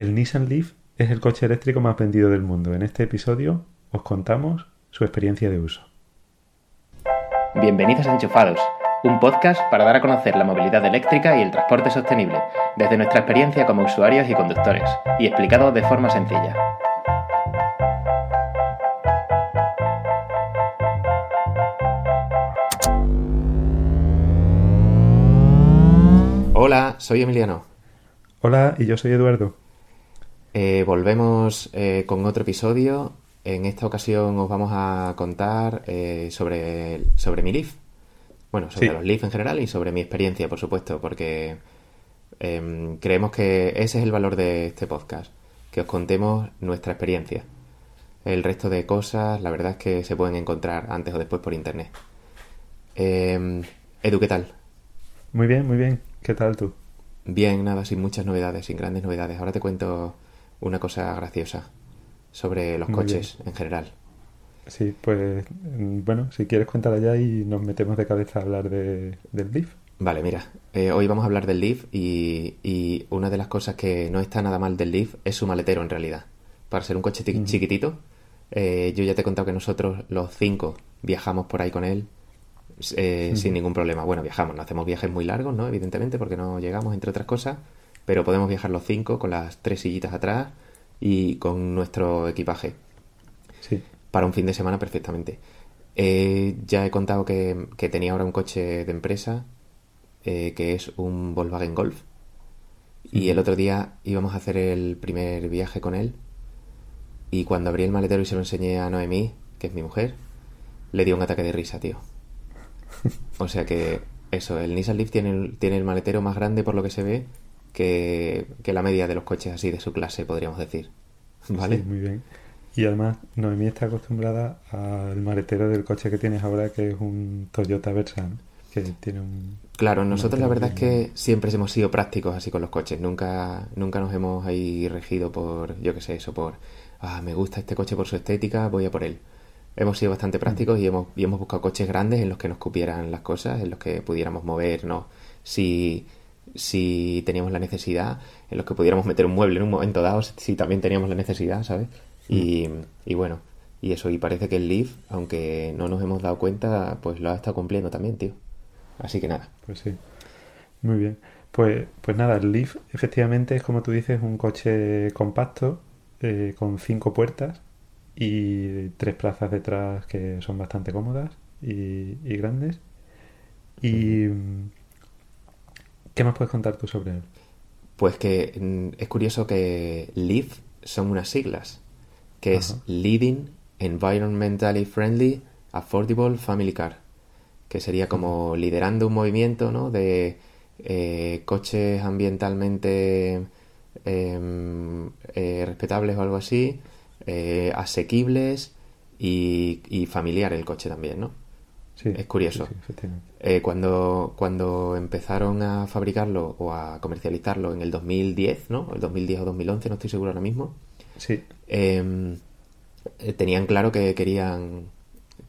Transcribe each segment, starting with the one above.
El Nissan Leaf es el coche eléctrico más vendido del mundo. En este episodio os contamos su experiencia de uso. Bienvenidos a Enchufados, un podcast para dar a conocer la movilidad eléctrica y el transporte sostenible, desde nuestra experiencia como usuarios y conductores, y explicado de forma sencilla. Hola, soy Emiliano. Hola, y yo soy Eduardo. Eh, volvemos eh, con otro episodio. En esta ocasión os vamos a contar eh, sobre, sobre mi Leaf. Bueno, sobre Sí. los Leaf en general y sobre mi experiencia, por supuesto, porque em, creemos que ese es el valor de este podcast, que os contemos nuestra experiencia. El resto de cosas, la verdad es que se pueden encontrar antes o después por internet. Em, Edu, ¿qué tal? Muy bien, muy bien. ¿Qué tal tú? Bien, nada, sin muchas novedades, sin grandes novedades. Ahora te cuento una cosa graciosa sobre los Muy coches en general. Sí, pues mm, bueno, si quieres cuéntala ya y nos metemos de cabeza a hablar de, del Leaf. Vale, mira, eh, hoy vamos a hablar del Leaf y, y una de las cosas que no está nada mal del Leaf es su maletero en realidad. Para ser un coche chiquitito, eh, yo ya te he contado que nosotros los cinco viajamos por ahí con él eh, sin ningún problema. Bueno, viajamos, no hacemos viajes muy largos, ¿no? Evidentemente, porque no llegamos, entre otras cosas, pero podemos viajar los cinco con las tres sillitas atrás y con nuestro equipaje. Sí, para un fin de semana perfectamente. Eh, ya he contado que, que tenía ahora un coche de empresa eh, que es un Volkswagen Golf. Y el otro día íbamos a hacer el primer viaje con él. Y cuando abrí el maletero y se lo enseñé a Noemí, que es mi mujer, le dio un ataque de risa, tío. O sea que eso, el Nissan Leaf tiene tiene el maletero más grande por lo que se ve que, que la media de los coches así de su clase, podríamos decir. ¿Vale? sí, muy bien. Y además, Noemí está acostumbrada al maletero del coche que tienes ahora, que es un Toyota Versa, ¿no? que tiene un... Claro, nosotros la verdad es que siempre hemos sido prácticos así con los coches. Nunca, nunca nos hemos ahí regido por, yo qué sé, eso, por, ah, me gusta este coche por su estética, voy a por él. Hemos sido bastante prácticos y hemos, y hemos buscado coches grandes en los que nos cupieran las cosas, en los que pudiéramos movernos si, si teníamos la necesidad, en los que pudiéramos meter un mueble en un momento dado, si, también teníamos la necesidad, ¿sabes? Y, y bueno, y eso, y parece que el Leaf, aunque no nos hemos dado cuenta, pues lo ha estado cumpliendo también, tío. Así que nada. Pues sí, muy bien. Pues, pues nada, el Leaf efectivamente es como tú dices, un coche compacto eh, con cinco puertas y tres plazas detrás que son bastante cómodas y, y grandes. Y mm, ¿qué más puedes contar tú sobre él? Pues que mm, es curioso que LEAF son unas siglas, que es. Leading Environmentally Friendly Affordable Family Car, que sería como liderando un movimiento, ¿no? de eh, coches ambientalmente em, eh, respetables o algo así, eh, asequibles y, y familiar el coche también, ¿no? Sí, Es curioso. sí, sí, efectivamente. Eh, cuando, cuando empezaron a fabricarlo o a comercializarlo en el 2010, ¿no? El 2010 o 2011, no estoy seguro ahora mismo. Sí, eh, eh, tenían claro que querían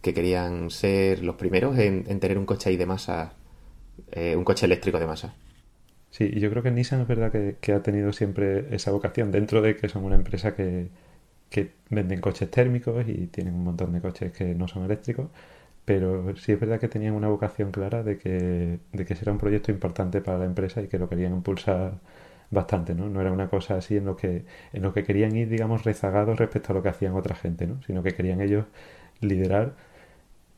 que querían ser los primeros en, en tener un coche ahí de masa, eh, un coche eléctrico de masa. Sí, y yo creo que Nissan es verdad que, que ha tenido siempre esa vocación, dentro de que son una empresa que, que venden coches térmicos y tienen un montón de coches que no son eléctricos, pero sí es verdad que tenían una vocación clara de que, de que ese era un proyecto importante para la empresa y que lo querían impulsar bastante, ¿no? No era una cosa así en lo que, en lo que querían ir, digamos, rezagados respecto a lo que hacían otra gente, ¿no? Sino que querían ellos liderar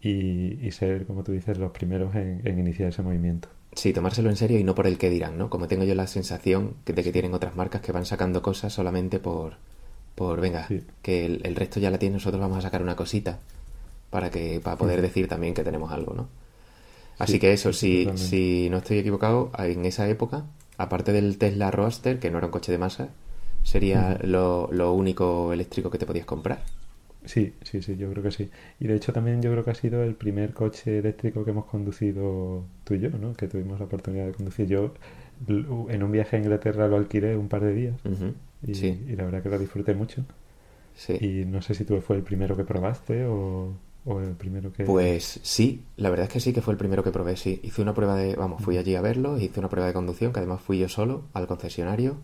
y, y ser, como tú dices, los primeros en, en iniciar ese movimiento. Sí, tomárselo en serio y no por el que dirán, ¿no? Como tengo yo la sensación que- de que tienen otras marcas que van sacando cosas solamente por, por venga, Sí. que el, el resto ya la tiene, nosotros vamos a sacar una cosita para que para poder decir también que tenemos algo, ¿no? Así Sí, que eso, si, si no estoy equivocado, en esa época, aparte del Tesla Roadster, que no era un coche de masa, sería lo, lo único eléctrico que te podías comprar. Sí, sí, sí, yo creo que sí. Y de hecho también yo creo que ha sido el primer coche eléctrico que hemos conducido tú y yo, ¿no? Que tuvimos la oportunidad de conducir. Yo en un viaje a Inglaterra lo alquilé un par de días y, Sí, y la verdad que lo disfruté mucho. sí. Y no sé si tú fue el primero que probaste o, o el primero que... Pues sí, la verdad es que sí, que fue el primero que probé, sí. Hice una prueba de, vamos, fui allí a verlo, hice una prueba de conducción, que además fui yo solo al concesionario.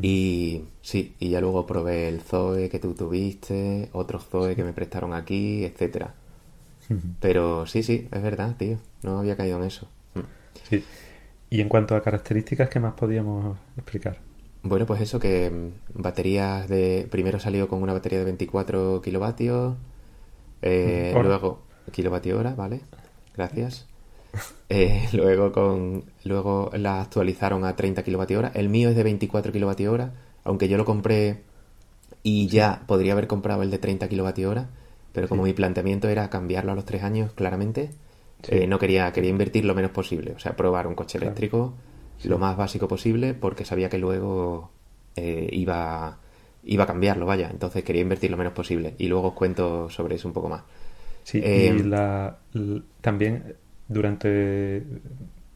Y sí, y ya luego probé el Zoe que tú tuviste, otro Zoe que me prestaron aquí, etcétera. Pero sí, sí, es verdad, tío. No había caído en eso. Sí. Y en cuanto a características, ¿qué más podíamos explicar? Bueno, pues eso, que mm, baterías de... Primero salió con una batería de 24 kilovatios, eh, luego... Kilovatio hora, ¿vale? Gracias. Eh, luego con luego la actualizaron a 30 kWh. El mío es de 24 kWh, aunque yo lo compré y ya podría haber comprado el de 30 kWh, pero como mi planteamiento era cambiarlo a los tres años, claramente, eh, no quería, quería invertir lo menos posible. O sea, probar un coche eléctrico lo más básico posible porque sabía que luego eh, iba, iba a cambiarlo, vaya. Entonces quería invertir lo menos posible. Y luego os cuento sobre eso un poco más. Sí, y la, también durante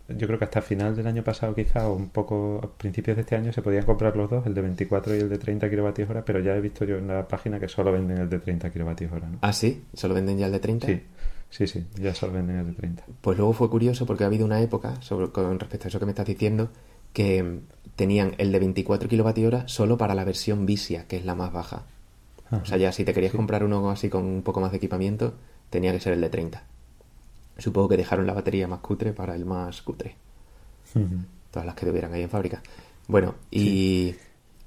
yo creo que hasta final del año pasado quizá o un poco a principios de este año se podían comprar los dos, el de 24 y el de 30 kilovatios hora, pero ya he visto yo en la página que solo venden el de 30 kilovatios hora. ¿no? Ah, sí, solo venden ya el de 30. Sí, sí, sí, ya solo venden el de 30. Pues luego fue curioso porque ha habido una época, sobre, con respecto a eso que me estás diciendo, que tenían el de 24 kilovatios hora solo para la versión Visia, que es la más baja. o sea, ya si te querías comprar uno así con un poco más de equipamiento, tenía que ser el de 30. Supongo que dejaron la batería más cutre para el más cutre. Todas las que tuvieran ahí en fábrica. Bueno, y,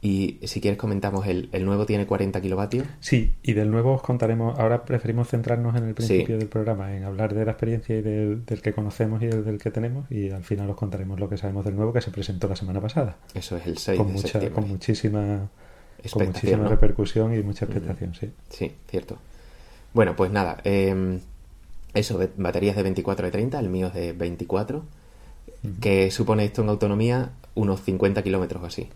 y si quieres comentamos, el, el, nuevo tiene 40 kilovatios. Sí, y del nuevo os contaremos, ahora preferimos centrarnos en el principio del programa, en hablar de la experiencia y del, que conocemos y del, que tenemos, y al final os contaremos lo que sabemos del nuevo que se presentó la semana pasada. Eso es el 6 con mucha, Con muchísima, con muchísima repercusión y mucha expectación, sí. Sí, cierto. Bueno, pues nada, eh, eso, baterías de 24 y 30, el mío es de 24, que supone esto en autonomía unos 50 kilómetros o así.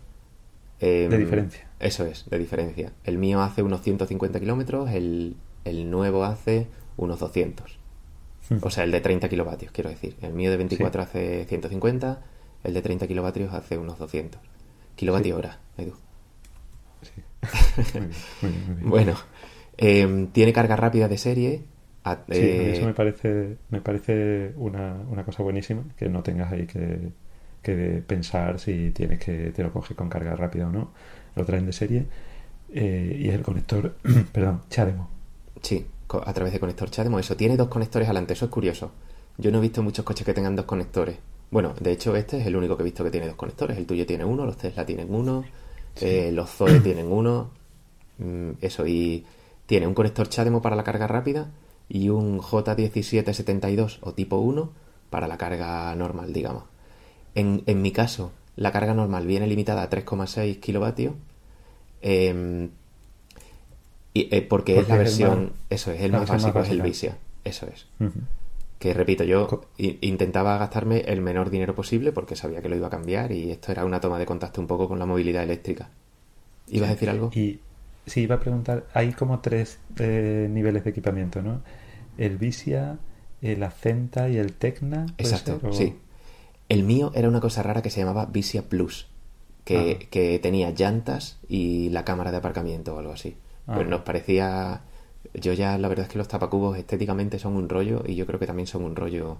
Em, de diferencia. Eso es, de diferencia. El mío hace unos 150 kilómetros, el, nuevo hace unos 200. O sea, el de 30 kilovatios, quiero decir. El mío de 24 hace 150, el de 30 kilovatios hace unos 200. Kilovatio hora, Edu. Sí. bueno, em, tiene carga rápida de serie sí, eso eh, me parece, me parece una, una, cosa buenísima, que no tengas ahí que, que, pensar si tienes que te lo coges con carga rápida o no, lo traen de serie, eh, y es el conector, perdón, CHAdeMO. Sí, a través de conector CHAdeMO, eso, tiene dos conectores adelante, eso es curioso. Yo no he visto muchos coches que tengan dos conectores. Bueno, de hecho este es el único que he visto que tiene dos conectores, el tuyo tiene uno, los Tesla tienen uno, eh, los Zoe tienen uno, mm, eso, y tiene un conector CHAdeMO para la carga rápida y un J1772 o tipo 1 para la carga normal, digamos. En, en mi caso, la carga normal viene limitada a 3,6 kilovatios. Em, y, eh, porque, es la versión, eso es, el más básico es el Visia, eso es. Que repito, yo intentaba gastarme el menor dinero posible porque sabía que lo iba a cambiar y esto era una toma de contacto un poco con la movilidad eléctrica. ¿Ibas a decir algo? Y Sí, iba a preguntar, hay como tres eh, niveles de equipamiento, ¿no? El Visia, el Acenta y el Tecna. Exacto, sí. El mío era una cosa rara que se llamaba Visia Plus, que, que tenía llantas y la cámara de aparcamiento o algo así. Pues nos parecía... Yo ya la verdad es que los tapacubos estéticamente son un rollo y yo creo que también son un rollo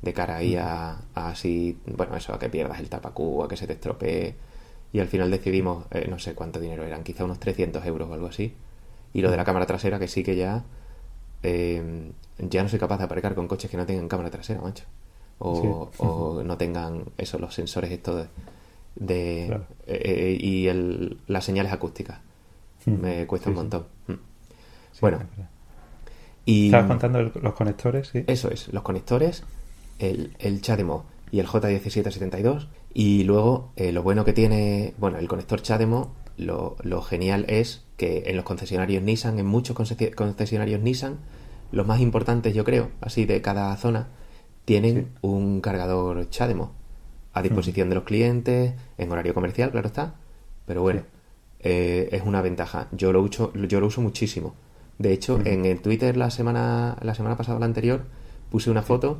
de cara ahí a, a así, bueno, eso, a que pierdas el tapacubo, a que se te estropee y al final decidimos, eh, no sé cuánto dinero eran, quizá unos 300 euros o algo así. Y lo de la cámara trasera, que sí que ya. Eh, ya no soy capaz de aparcar con coches que no tengan cámara trasera, macho. O, o no tengan eso, los sensores estos de. Eh, y el, las señales acústicas. Me cuesta un montón. Mm. bueno. Y, Estabas contando los conectores, sí. Eso es, los conectores, el, el CHAdeMO y el J1772 y luego, eh, lo bueno que tiene, bueno, el conector CHAdeMO, lo, lo, genial es que en los concesionarios Nissan, en muchos concesionarios Nissan, los más importantes, yo creo, así de cada zona, tienen un cargador CHAdeMO a disposición de los clientes, en horario comercial, claro está, pero bueno, eh, es una ventaja. Yo lo uso, yo lo uso muchísimo. De hecho, en el Twitter la semana, la semana pasada la anterior, puse una foto,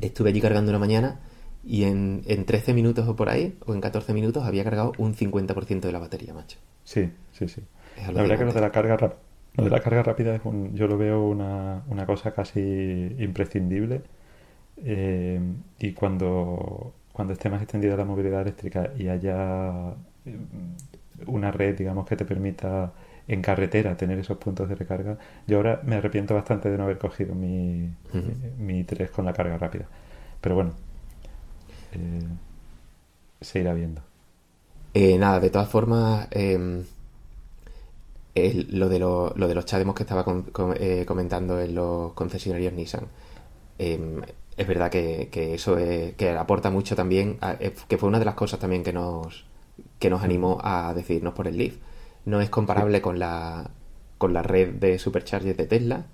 estuve allí cargando una mañana y en, en 13 minutos o por ahí, o en 14 minutos, había cargado un 50% de la batería, macho. Sí, sí, sí. La verdad que lo de la carga, lo de la carga rápida es un, yo lo veo una, una cosa casi imprescindible. Eh, y cuando, cuando esté más extendida la movilidad eléctrica y haya eh, una red, digamos, que te permita en carretera tener esos puntos de recarga, yo ahora me arrepiento bastante de no haber cogido mi, mi 3 con la carga rápida. Pero bueno, eh, se irá viendo. Eh, nada, de todas formas, em, lo, de lo, de los chademos que estaba comentando en los concesionarios Nissan, em, es verdad que, eso que aporta mucho también, que fue una de las cosas también que nos, que nos animó a decidirnos por el Leaf. No es comparable con, la, con la red de superchargers de Tesla,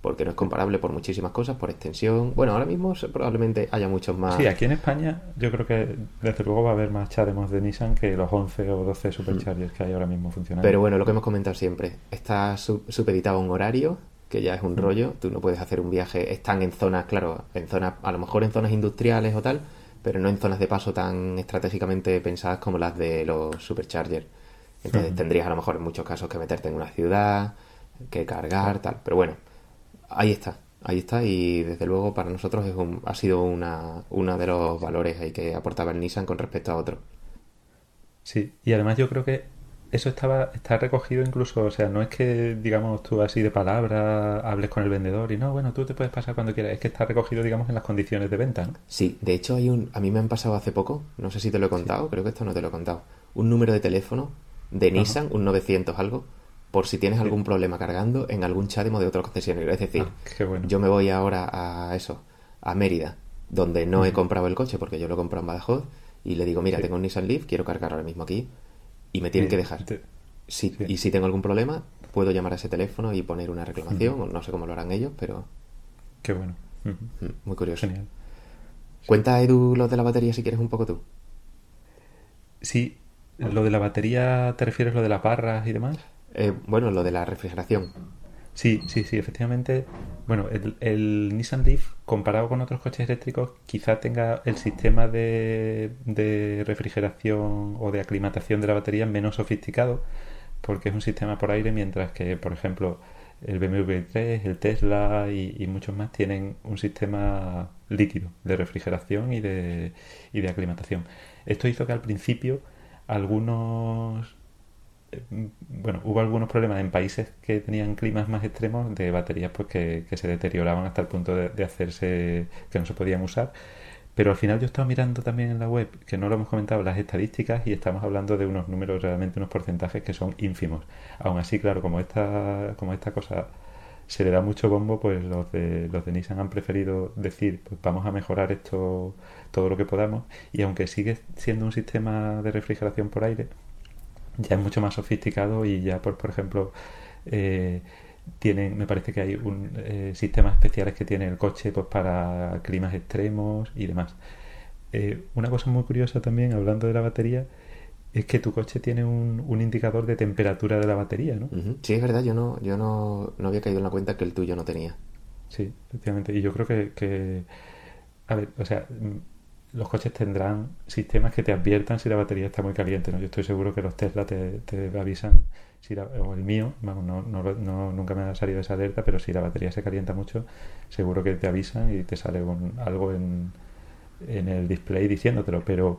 porque no es comparable por muchísimas cosas, por extensión. Bueno, ahora mismo probablemente haya muchos más. Sí, aquí en España yo creo que desde luego va a haber más Chademos de Nissan que los 11 o 12 superchargers que hay ahora mismo funcionando. Pero bueno, lo que hemos comentado siempre, está supeditado a un horario que ya es un rollo, tú no puedes hacer un viaje, están en zonas, claro, en zonas, a lo mejor en zonas industriales o tal, pero no en zonas de paso tan estratégicamente pensadas como las de los superchargers. Entonces tendrías a lo mejor en muchos casos que meterte en una ciudad, que cargar, tal. Pero bueno, ahí está, ahí está y desde luego para nosotros es un, ha sido una, uno de los valores ahí que aportaba el Nissan con respecto a otro. Sí, y además yo creo que eso estaba está recogido incluso, o sea, no es que digamos tú así de palabra hables con el vendedor y no, bueno, tú te puedes pasar cuando quieras, es que está recogido digamos en las condiciones de venta, ¿no? Sí, de hecho hay un a mí me han pasado hace poco, no sé si te lo he contado, creo que esto no te lo he contado, un número de teléfono de Nissan, un 900 algo, por si tienes algún problema cargando en algún chademo de otro concesionario. Es decir, ah, yo me voy ahora a eso, a Mérida, donde no he comprado el coche porque yo lo he comprado en Badajoz, y le digo, mira, tengo un Nissan Leaf, quiero cargar ahora mismo aquí, y me tienen que dejar. Y si tengo algún problema, puedo llamar a ese teléfono y poner una reclamación, no sé cómo lo harán ellos, pero... Qué bueno. Mm, muy curioso. Genial. Cuenta, Edu, lo de la batería si quieres un poco tú. Sí, lo de la batería, ¿te refieres lo de las barras y demás? Eh, bueno, lo de la refrigeración. Sí, sí, sí, efectivamente. Bueno, el, Nissan Leaf, comparado con otros coches eléctricos, quizá tenga el sistema de, de, refrigeración o de aclimatación de la batería menos sofisticado, porque es un sistema por aire, mientras que, por ejemplo, el BMW 3, el Tesla y, y, muchos más tienen un sistema líquido de refrigeración y de, y de aclimatación. Esto hizo que al principio algunos bueno, hubo algunos problemas en países que tenían climas más extremos de baterías pues que, se deterioraban hasta el punto de, hacerse que no se podían usar. Pero al final yo estaba mirando también en la web, que no lo hemos comentado, las estadísticas y estamos hablando de unos números, realmente unos porcentajes que son ínfimos. Aún así, claro, como esta, como esta cosa se le da mucho bombo, pues los de, los de Nissan han preferido decir, pues vamos a mejorar esto todo lo que podamos. Y aunque sigue siendo un sistema de refrigeración por aire, ya es mucho más sofisticado y ya, por, por ejemplo, eh, tienen, me parece que hay un, eh, sistemas especiales que tiene el coche pues, para climas extremos y demás. Eh, una cosa muy curiosa también, hablando de la batería, es que tu coche tiene un, un indicador de temperatura de la batería, ¿no? Sí, es verdad, yo no, yo no, no había caído en la cuenta que el tuyo no tenía. Sí, efectivamente. Y yo creo que, que a ver, o sea, los coches tendrán sistemas que te adviertan si la batería está muy caliente. ¿no? Yo estoy seguro que los Tesla te, avisan, si o el mío, vamos, no, no, nunca me ha salido esa alerta, pero si la batería se calienta mucho, seguro que te avisan y te sale algo en, en el display diciéndotelo. Pero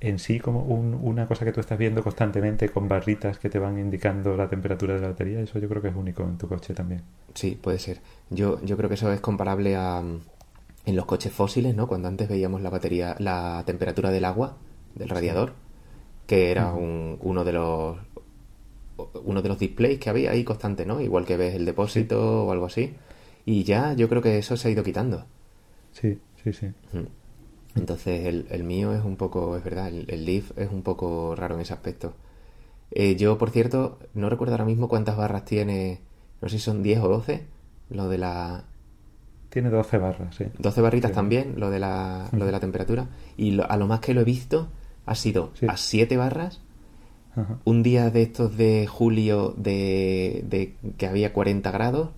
en sí, como una cosa que tú estás viendo constantemente con barritas que te van indicando la temperatura de la batería, eso yo creo que es único en tu coche también. Sí, puede ser. Yo, yo creo que eso es comparable a en los coches fósiles, ¿no? Cuando antes veíamos la batería, la temperatura del agua, del radiador, que era un, uno de los uno de los displays que había ahí constante, ¿no? Igual que ves el depósito o algo así. Y ya yo creo que eso se ha ido quitando. Sí, sí, sí. Entonces el, el, mío es un poco, es verdad, el, Leaf es un poco raro en ese aspecto. Eh, yo, por cierto, no recuerdo ahora mismo cuántas barras tiene, no sé si son 10 o 12, lo de la, tiene 12 barras, sí. 12 barritas también, lo de la, lo de la temperatura. Y a lo más que lo he visto ha sido a 7 barras. Un día de estos de julio de, que había 40 grados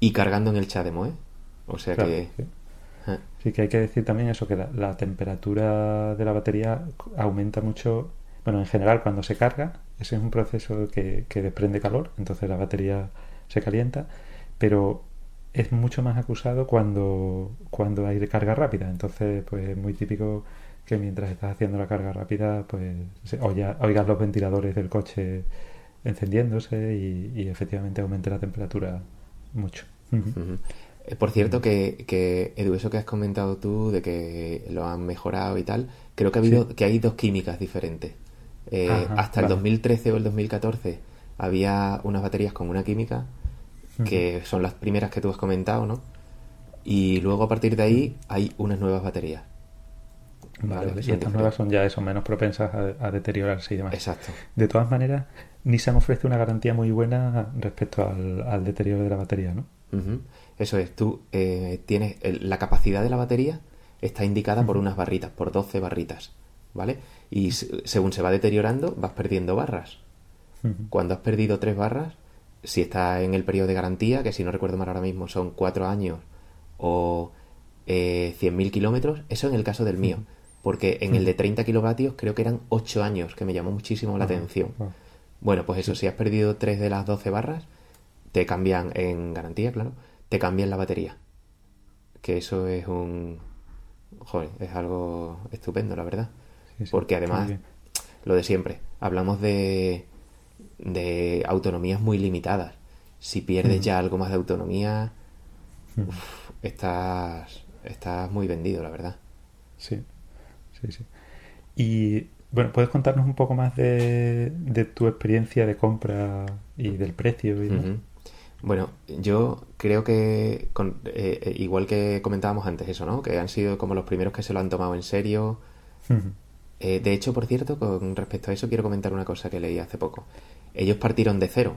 y cargando en el Chademo, ¿eh? O sea que... Sí. que hay que decir también eso, que la, temperatura de la batería aumenta mucho. Bueno, en general cuando se carga, ese es un proceso que, que desprende calor, entonces la batería se calienta, pero es mucho más acusado cuando, cuando hay carga rápida. Entonces, pues es muy típico que mientras estás haciendo la carga rápida, pues oigas los ventiladores del coche encendiéndose y, efectivamente aumente la temperatura mucho. Eh, por cierto, que, que, Edu, eso que has comentado tú de que lo han mejorado y tal, creo que ha habido, que hay dos químicas diferentes. Eh, hasta el 2013 o el 2014 había unas baterías con una química que son las primeras que tú has comentado, ¿no? Y luego a partir de ahí hay unas nuevas baterías. Vale, y estas nuevas son ya eso, menos propensas a, deteriorarse y demás. Exacto. De todas maneras, Nissan ofrece una garantía muy buena respecto al, deterioro de la batería, ¿no? Eso es, tú eh, tienes la capacidad de la batería está indicada por unas barritas, por 12 barritas, ¿vale? Y según se va deteriorando, vas perdiendo barras. Cuando has perdido tres barras, si está en el periodo de garantía, que si no recuerdo mal ahora mismo son cuatro años o eh, 100.000 kilómetros, eso en el caso del mío, porque en el de 30 kilovatios creo que eran ocho años, que me llamó muchísimo la atención. Bueno, pues eso, si has perdido tres de las 12 barras, te cambian en garantía, claro, te cambian la batería. Que eso es un... Joder, es algo estupendo, la verdad. porque además, lo de siempre, hablamos de de autonomías muy limitadas. Si pierdes ya algo más de autonomía, estás, estás muy vendido, la verdad. Sí, sí, sí. Y bueno, ¿puedes contarnos un poco más de, tu experiencia de compra y del precio? Y Bueno, yo creo que, con, eh, eh, igual que comentábamos antes eso, ¿no? Que han sido como los primeros que se lo han tomado en serio. Eh, de hecho, por cierto, con respecto a eso quiero comentar una cosa que leí hace poco ellos partieron de cero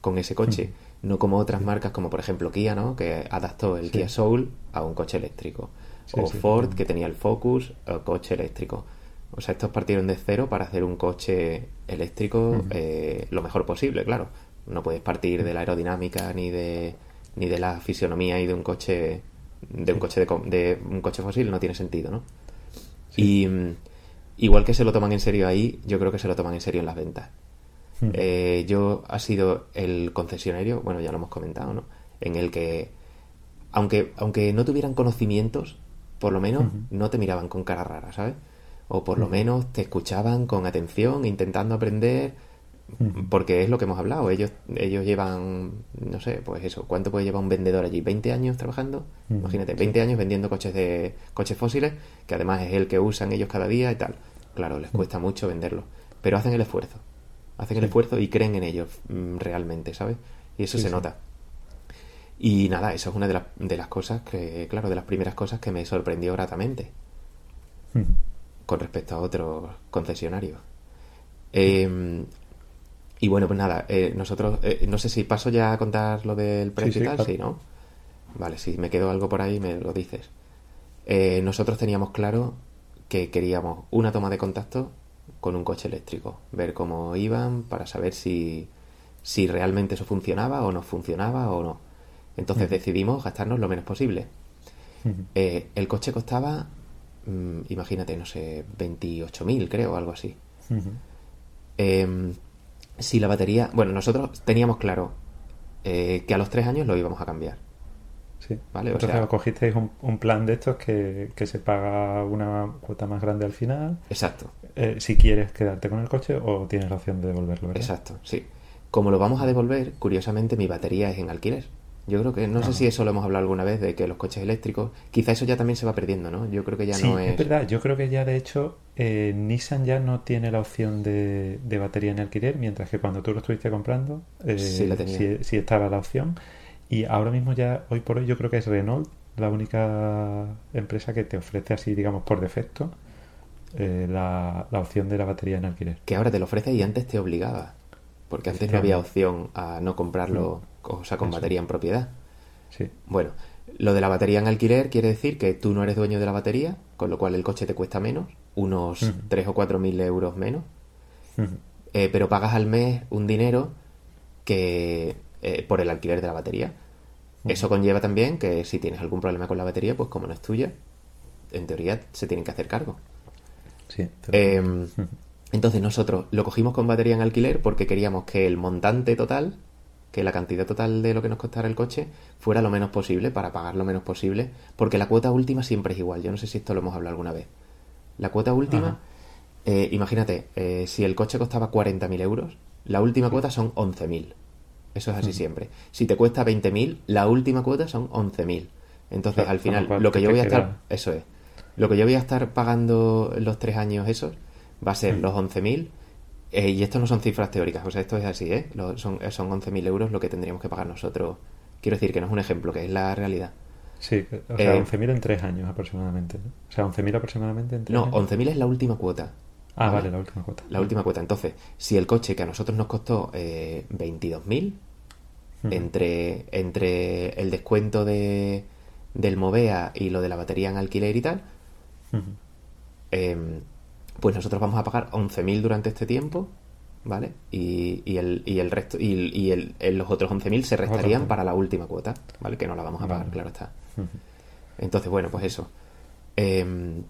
con ese coche, mm. no como otras marcas como por ejemplo Kia, ¿no? Que adaptó el Kia Soul a un coche eléctrico. o Ford, que tenía el Focus, el coche eléctrico. O sea, estos partieron de cero para hacer un coche eléctrico eh, lo mejor posible, claro. No puedes partir de la aerodinámica ni de ni de la fisionomía y de un coche de un coche de, de un coche fósil no tiene sentido, ¿no? Y mm, igual que se lo toman en serio ahí, yo creo que se lo toman en serio en las ventas. Eh, yo ha sido el concesionario, bueno, ya lo hemos comentado, ¿no? En el que, aunque, aunque no tuvieran conocimientos, por lo menos no te miraban con cara rara, ¿sabes? O por lo menos te escuchaban con atención, intentando aprender, porque es lo que hemos hablado. Ellos, ellos llevan, no sé, pues eso, ¿cuánto puede llevar un vendedor allí? ¿20 años trabajando? Imagínate, 20 años vendiendo coches de coches fósiles, que además es el que usan ellos cada día y tal. Claro, les cuesta mucho venderlo, pero hacen el esfuerzo hacen el esfuerzo y creen en ellos mm, realmente, ¿sabes? Y eso se nota. Y nada, eso es una de, de, las cosas que, claro, de las primeras cosas que me sorprendió gratamente con respecto a otros concesionarios. Em, y bueno, pues nada, eh, nosotros, eh, no sé si paso ya a contar lo del precio y tal, sí, ¿no? Vale, si me quedó algo por ahí, me lo dices. Eh, nosotros teníamos claro que queríamos una toma de contacto con un coche eléctrico, ver cómo iban para saber si, si realmente eso funcionaba o no funcionaba o no. Entonces decidimos gastarnos lo menos posible. Eh, el coche costaba, mm, imagínate, no sé, 28.000 creo, algo así. Em, si la batería, bueno, nosotros teníamos claro eh, que a los tres años lo íbamos a cambiar. Sí. ¿Vale? O sea, cogisteis un, plan de estos que, que, se paga una cuota más grande al final. Exacto. Eh, si quieres quedarte con el coche o tienes la opción de devolverlo, ¿verdad? Exacto, sí. Como lo vamos a devolver, curiosamente mi batería es en alquiler. Yo creo que, no sé si eso lo hemos hablado alguna vez, de que los coches eléctricos, quizá eso ya también se va perdiendo, ¿no? Yo creo que ya no es... es verdad, yo creo que ya de hecho eh, Nissan ya no tiene la opción de, batería en alquiler, mientras que cuando tú lo estuviste comprando, eh, sí, la tenía. sí, estaba la opción. Y ahora mismo ya, hoy por hoy, yo creo que es Renault la única empresa que te ofrece así, digamos, por defecto, eh, la, opción de la batería en alquiler. Que ahora te lo ofrece y antes te obligaba. Porque antes no había opción a no comprarlo, mm. o sea, con batería en propiedad. Sí. Bueno, lo de la batería en alquiler quiere decir que tú no eres dueño de la batería, con lo cual el coche te cuesta menos, unos 3 o 4 mil euros menos, eh, pero pagas al mes un dinero que eh, por el alquiler de la batería. Eso conlleva también que si tienes algún problema con la batería, pues como no es tuya, en teoría se tienen que hacer cargo. Em, entonces nosotros lo cogimos con batería en alquiler porque queríamos que el montante total, que la cantidad total de lo que nos costara el coche, fuera lo menos posible para pagar lo menos posible, porque la cuota última siempre es igual. Yo no sé si esto lo hemos hablado alguna vez. La cuota última, eh, imagínate, eh, si el coche costaba 40.000 euros, la última cuota son 11.000. Eso es así siempre. Si te cuesta 20.000, la última cuota son 11.000. Entonces, al final, lo que yo voy a queda- estar... Eso es. Lo que yo voy a estar pagando los tres años esos va a ser los 11.000. eh, y esto no son cifras teóricas, o sea, esto es así, ¿eh? Lo- son son 11.000 euros lo que tendríamos que pagar nosotros. Quiero decir que no es un ejemplo, que es la realidad. Sí, o sea, Eh, 11.000 en tres años aproximadamente. ¿no? O sea, 11.000 aproximadamente en tres No, años. 11.000 es la última cuota. Ah, vale, la última cuota. La última cuota. Entonces, si el coche que a nosotros nos costó eh, 22.000, Ujú. entre, entre el descuento de, del Movea y lo de la batería en alquiler y tal, Eh, pues nosotros vamos a pagar 11.000 durante este tiempo, ¿vale? Y, y el, y el resto, y, y el- el- los otros 11.000 se restarían para la última cuota, ¿vale? Que no la vamos a pagar, Vale. claro está. Entonces, bueno, pues eso. Em,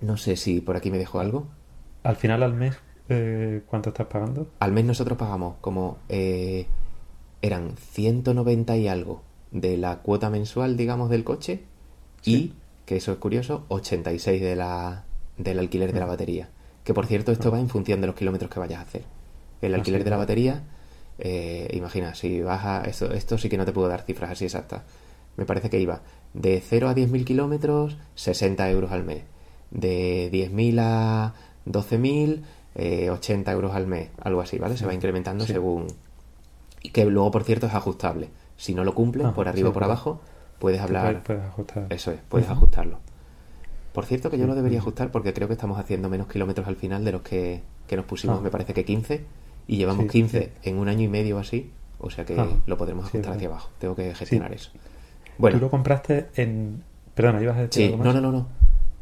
no sé si por aquí me dejo algo. Al final, al mes, eh, ¿cuánto estás pagando? Al mes nosotros pagamos como eh, eran 190 y algo de la cuota mensual, digamos, del coche Sí. Que eso es curioso, 86 de la, del alquiler de la batería. Que por cierto, esto Ah. va en función de los kilómetros que vayas a hacer. El Ah, alquiler de la batería, eh, imagina, si vas a... Esto, esto sí que no te puedo dar cifras así exactas. Me parece que iba de 0 a 10.000 kilómetros, 60 euros al mes. De 10.000 a 12.000, eh, 80 euros al mes. Algo así, ¿vale? Se va incrementando Sí. según... Y que luego, por cierto, es ajustable. Si no lo cumples, Ah, por arriba o sí, por claro. abajo, puedes hablar... puedes- ajustar. Eso es, puedes ajustarlo. Por cierto, que yo lo debería ajustar porque creo que estamos haciendo menos kilómetros al final de los que, que nos pusimos, Ah. me parece que 15, y llevamos Sí, 15 sí. en un año y medio así, o sea que Ah. lo podremos ajustar hacia abajo. Tengo que gestionar eso. Bueno, Tú lo compraste en... Perdona, ¿ibas a decir sí, algo más? no, no, no, no.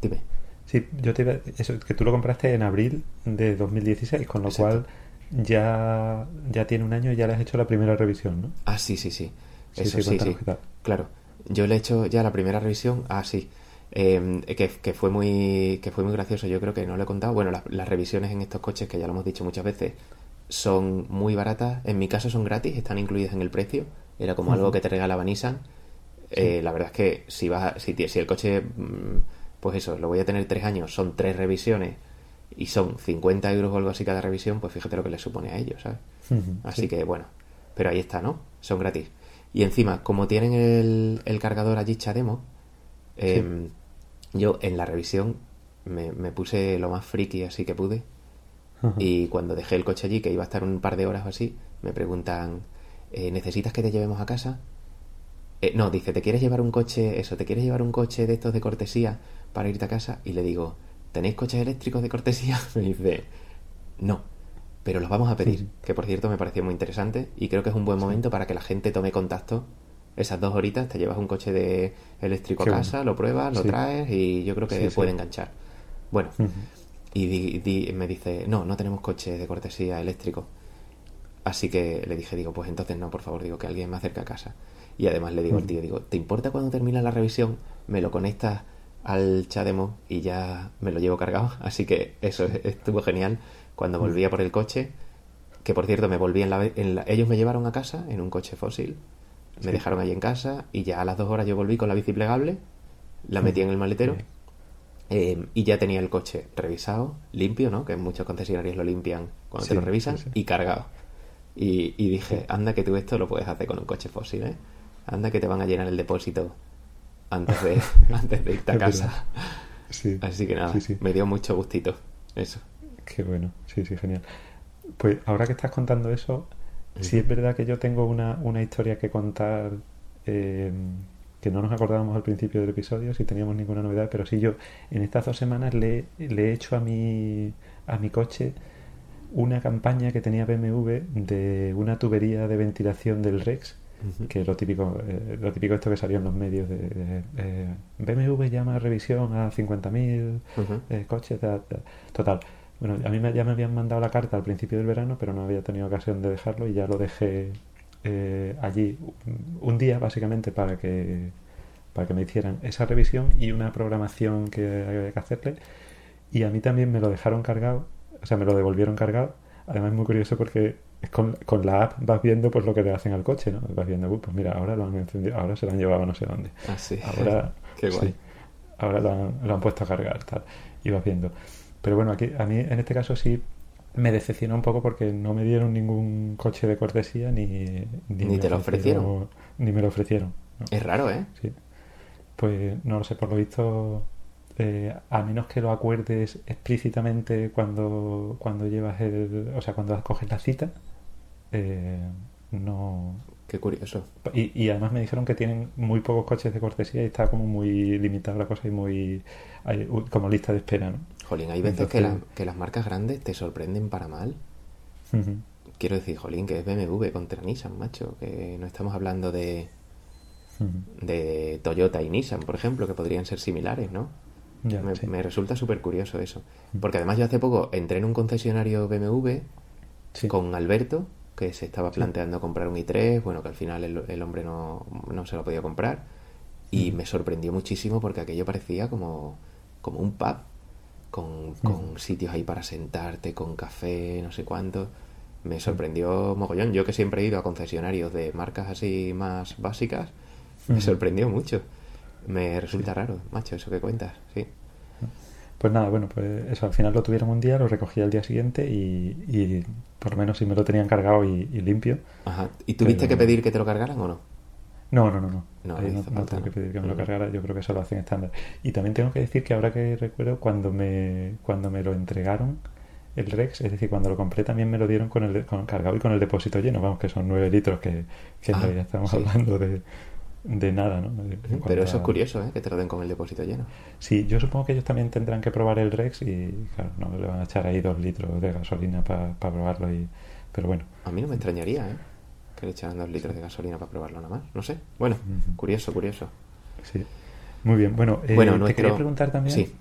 Dime. Sí, yo te iba eso, que tú lo compraste en abril de 2016, con lo Exacto. cual ya, ya tiene un año y ya le has hecho la primera revisión, ¿no? Ah, sí, sí, sí. Eso sí, sí, sí. Claro. Yo le he hecho ya la primera revisión. Ah, sí. Eh, que, que fue muy que fue muy gracioso. Yo creo que no lo he contado. Bueno, las, las revisiones en estos coches, que ya lo hemos dicho muchas veces, son muy baratas. En mi caso son gratis, están incluidas en el precio. Era como algo que te regalaba Nissan. Eh, la verdad es que si vas a- si, si el coche, mm, pues eso, lo voy a tener tres años, son tres revisiones y son 50 euros o algo así cada revisión, pues fíjate lo que le supone a ellos, ¿sabes? Así sí. que bueno, pero ahí está, ¿no? Son gratis. Y encima, como tienen el, el cargador allí Chademo, em, yo en la revisión me, me puse lo más friki así que pude. Ajá. Y cuando dejé el coche allí, que iba a estar un par de horas o así, me preguntan, eh, ¿necesitas que te llevemos a casa? Eh, no, dice, ¿te quieres llevar un coche, eso, ¿te quieres llevar un coche de estos de cortesía para irte a casa? Y le digo, ¿tenéis coches eléctricos de cortesía? Me dice, no, pero los vamos a pedir. Que por cierto me pareció muy interesante y creo que es un buen momento para que la gente tome contacto. Esas dos horitas te llevas un coche de eléctrico Qué a bueno. casa, lo pruebas, lo Sí. traes y yo creo que puede enganchar. Bueno, y di- di- me dice, no, no tenemos coche de cortesía eléctrico. Así que le dije, digo, pues entonces no, por favor, digo que alguien me acerque a casa. Y además le digo al tío, digo, ¿te importa cuando termina la revisión? Me lo conectas al Chademo y ya me lo llevo cargado. Así que eso es- estuvo genial. Cuando volvía por el coche, que por cierto me volví en la, en la- Ellos me llevaron a casa en un coche fósil, me Sí. dejaron allí en casa y ya a las dos horas yo volví con la bici plegable, la metí en el maletero eh, y ya tenía el coche revisado, limpio, ¿no? Que muchos concesionarios lo limpian cuando Sí, te lo revisan, sí, y cargado. Y, y dije, anda que tú esto lo puedes hacer con un coche fósil, ¿eh? Anda que te van a llenar el depósito antes de, antes de irte a casa. Sí. Así que nada, me dio mucho gustito eso. Qué bueno, sí, sí, genial. Pues ahora que estás contando eso, sí es verdad que yo tengo una, una historia que contar eh, que no nos acordábamos al principio del episodio, si teníamos ninguna novedad, pero sí yo en estas dos semanas le, le he hecho a mi, a mi coche una campaña que tenía BMW de una tubería de ventilación del Rex, que lo típico, eh, lo típico esto que salió en los medios de, de, eh, BMW llama a revisión a 50.000 Ujú. eh, coches, ta- ta- total. Bueno, a mí ya me habían mandado la carta al principio del verano, pero no había tenido ocasión de dejarlo y ya lo dejé eh, allí un- día básicamente para que para que me hicieran esa revisión y una programación que había que hacerle. Y a mí también me lo dejaron cargado, o sea, me lo devolvieron cargado. Además es muy curioso porque con, con la app vas viendo pues lo que le hacen al coche, ¿no? Vas viendo, "Uh, pues mira, ahora lo han encendido, ahora se lo han llevado a no sé dónde. Ah, sí. Ahora, Qué guay. sí, ahora lo han, lo han puesto a cargar, tal. y vas viendo. Pero bueno, aquí a mí en este caso sí me decepcionó un poco porque no me dieron ningún coche de cortesía ni... Ni, ni te lo ofrecieron. Ni me lo ofrecieron. Es raro, ¿eh? Sí. Pues no lo sé, por lo visto, eh, a menos que lo acuerdes explícitamente cuando, cuando llevas el... O sea, cuando coges la cita, eh, no... Qué curioso. Y, y, además me dijeron que tienen muy pocos coches de cortesía y está como muy limitada la cosa y muy... Hay, como lista de espera, ¿no? Jolín, hay veces Entonces... que, la, que, las marcas grandes te sorprenden para mal. Uh -huh. Quiero decir, Jolín, que es BMW contra Nissan, macho, que no estamos hablando de, uh -huh. de Toyota y Nissan, por ejemplo, que podrían ser similares, ¿no? Ya, me, sí. me, resulta súper curioso eso. Porque además yo hace poco entré en un concesionario BMW sí. con Alberto, que se estaba planteando comprar un i3, bueno, que al final el, el hombre no, no, se lo podía comprar. Y me sorprendió muchísimo porque aquello parecía como, como un pub con, con sitios ahí para sentarte, con café, no sé cuánto. Me sorprendió mogollón. Yo que siempre he ido a concesionarios de marcas así más básicas, mm. me sorprendió mucho. Me resulta raro, macho, eso que cuentas, sí. Pues nada, bueno, pues eso, al final lo tuvieron un día, lo recogí al día siguiente y, y por lo menos si me lo tenían cargado y, y limpio. Ajá. ¿Y tuviste pero... que pedir que te lo cargaran o no? No, no, no, no. No, no, no tengo que pedir que me lo cargara, yo creo que eso lo hacen estándar. Y también tengo que decir que ahora que recuerdo, cuando me, cuando me lo entregaron, el Rex, es decir, cuando lo compré también me lo dieron con el, con cargado y con el depósito lleno, vamos, que son 9 litros, que, que ah, estamos sí. hablando de, de nada, ¿no? Pero eso es curioso, ¿eh? Que te lo den con el depósito lleno. Sí, yo supongo que ellos también tendrán que probar el Rex y, claro, no le van a echar ahí 2 litros de gasolina para pa probarlo, y pero bueno. A mí no me extrañaría, ¿eh? que le echaran dos litros de gasolina para probarlo nada más. No sé. Bueno, uh -huh. curioso, curioso. Sí. Muy bien. Bueno, eh, bueno te quería preguntar también. Sí.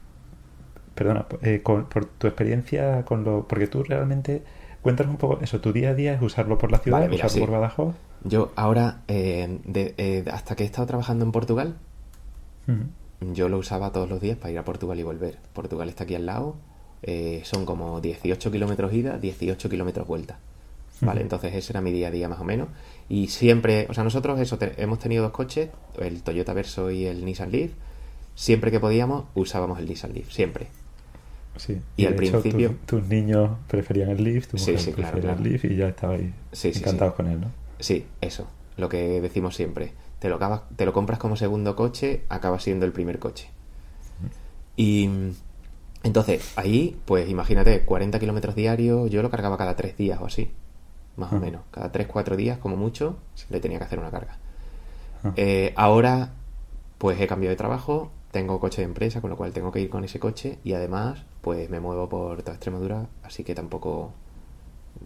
Perdona, eh, con, por tu experiencia con lo. Porque tú realmente. Cuéntanos un poco eso. Tu día a día es usarlo por la ciudad, vale, mira, usarlo sí. por Badajoz. Yo ahora, eh, de, eh, hasta que he estado trabajando en Portugal, uh -huh. yo lo usaba todos los días para ir a Portugal y volver. Portugal está aquí al lado. Eh, son como 18 kilómetros ida, 18 kilómetros vuelta. Vale, entonces ese era mi día a día más o menos. Y siempre, o sea, nosotros eso, te, hemos tenido dos coches, el Toyota Verso y el Nissan Leaf. Siempre que podíamos usábamos el Nissan Leaf, siempre. Sí. Y, y al principio... Tu, tus niños preferían el Leaf, tu mujer sí, sí, prefería claro, el Leaf y ya estaba ahí sí, encantados con él, ¿no? Sí, eso, lo que decimos siempre. Te lo, acabas, te lo compras como segundo coche, acaba siendo el primer coche. Y entonces, ahí, pues imagínate, 40 kilómetros diarios, yo lo cargaba cada tres días o así más o menos. Cada 3-4 días, como mucho, le tenía que hacer una carga. Eh, ahora, pues he cambiado de trabajo, tengo coche de empresa, con lo cual tengo que ir con ese coche y además, pues me muevo por toda Extremadura, así que tampoco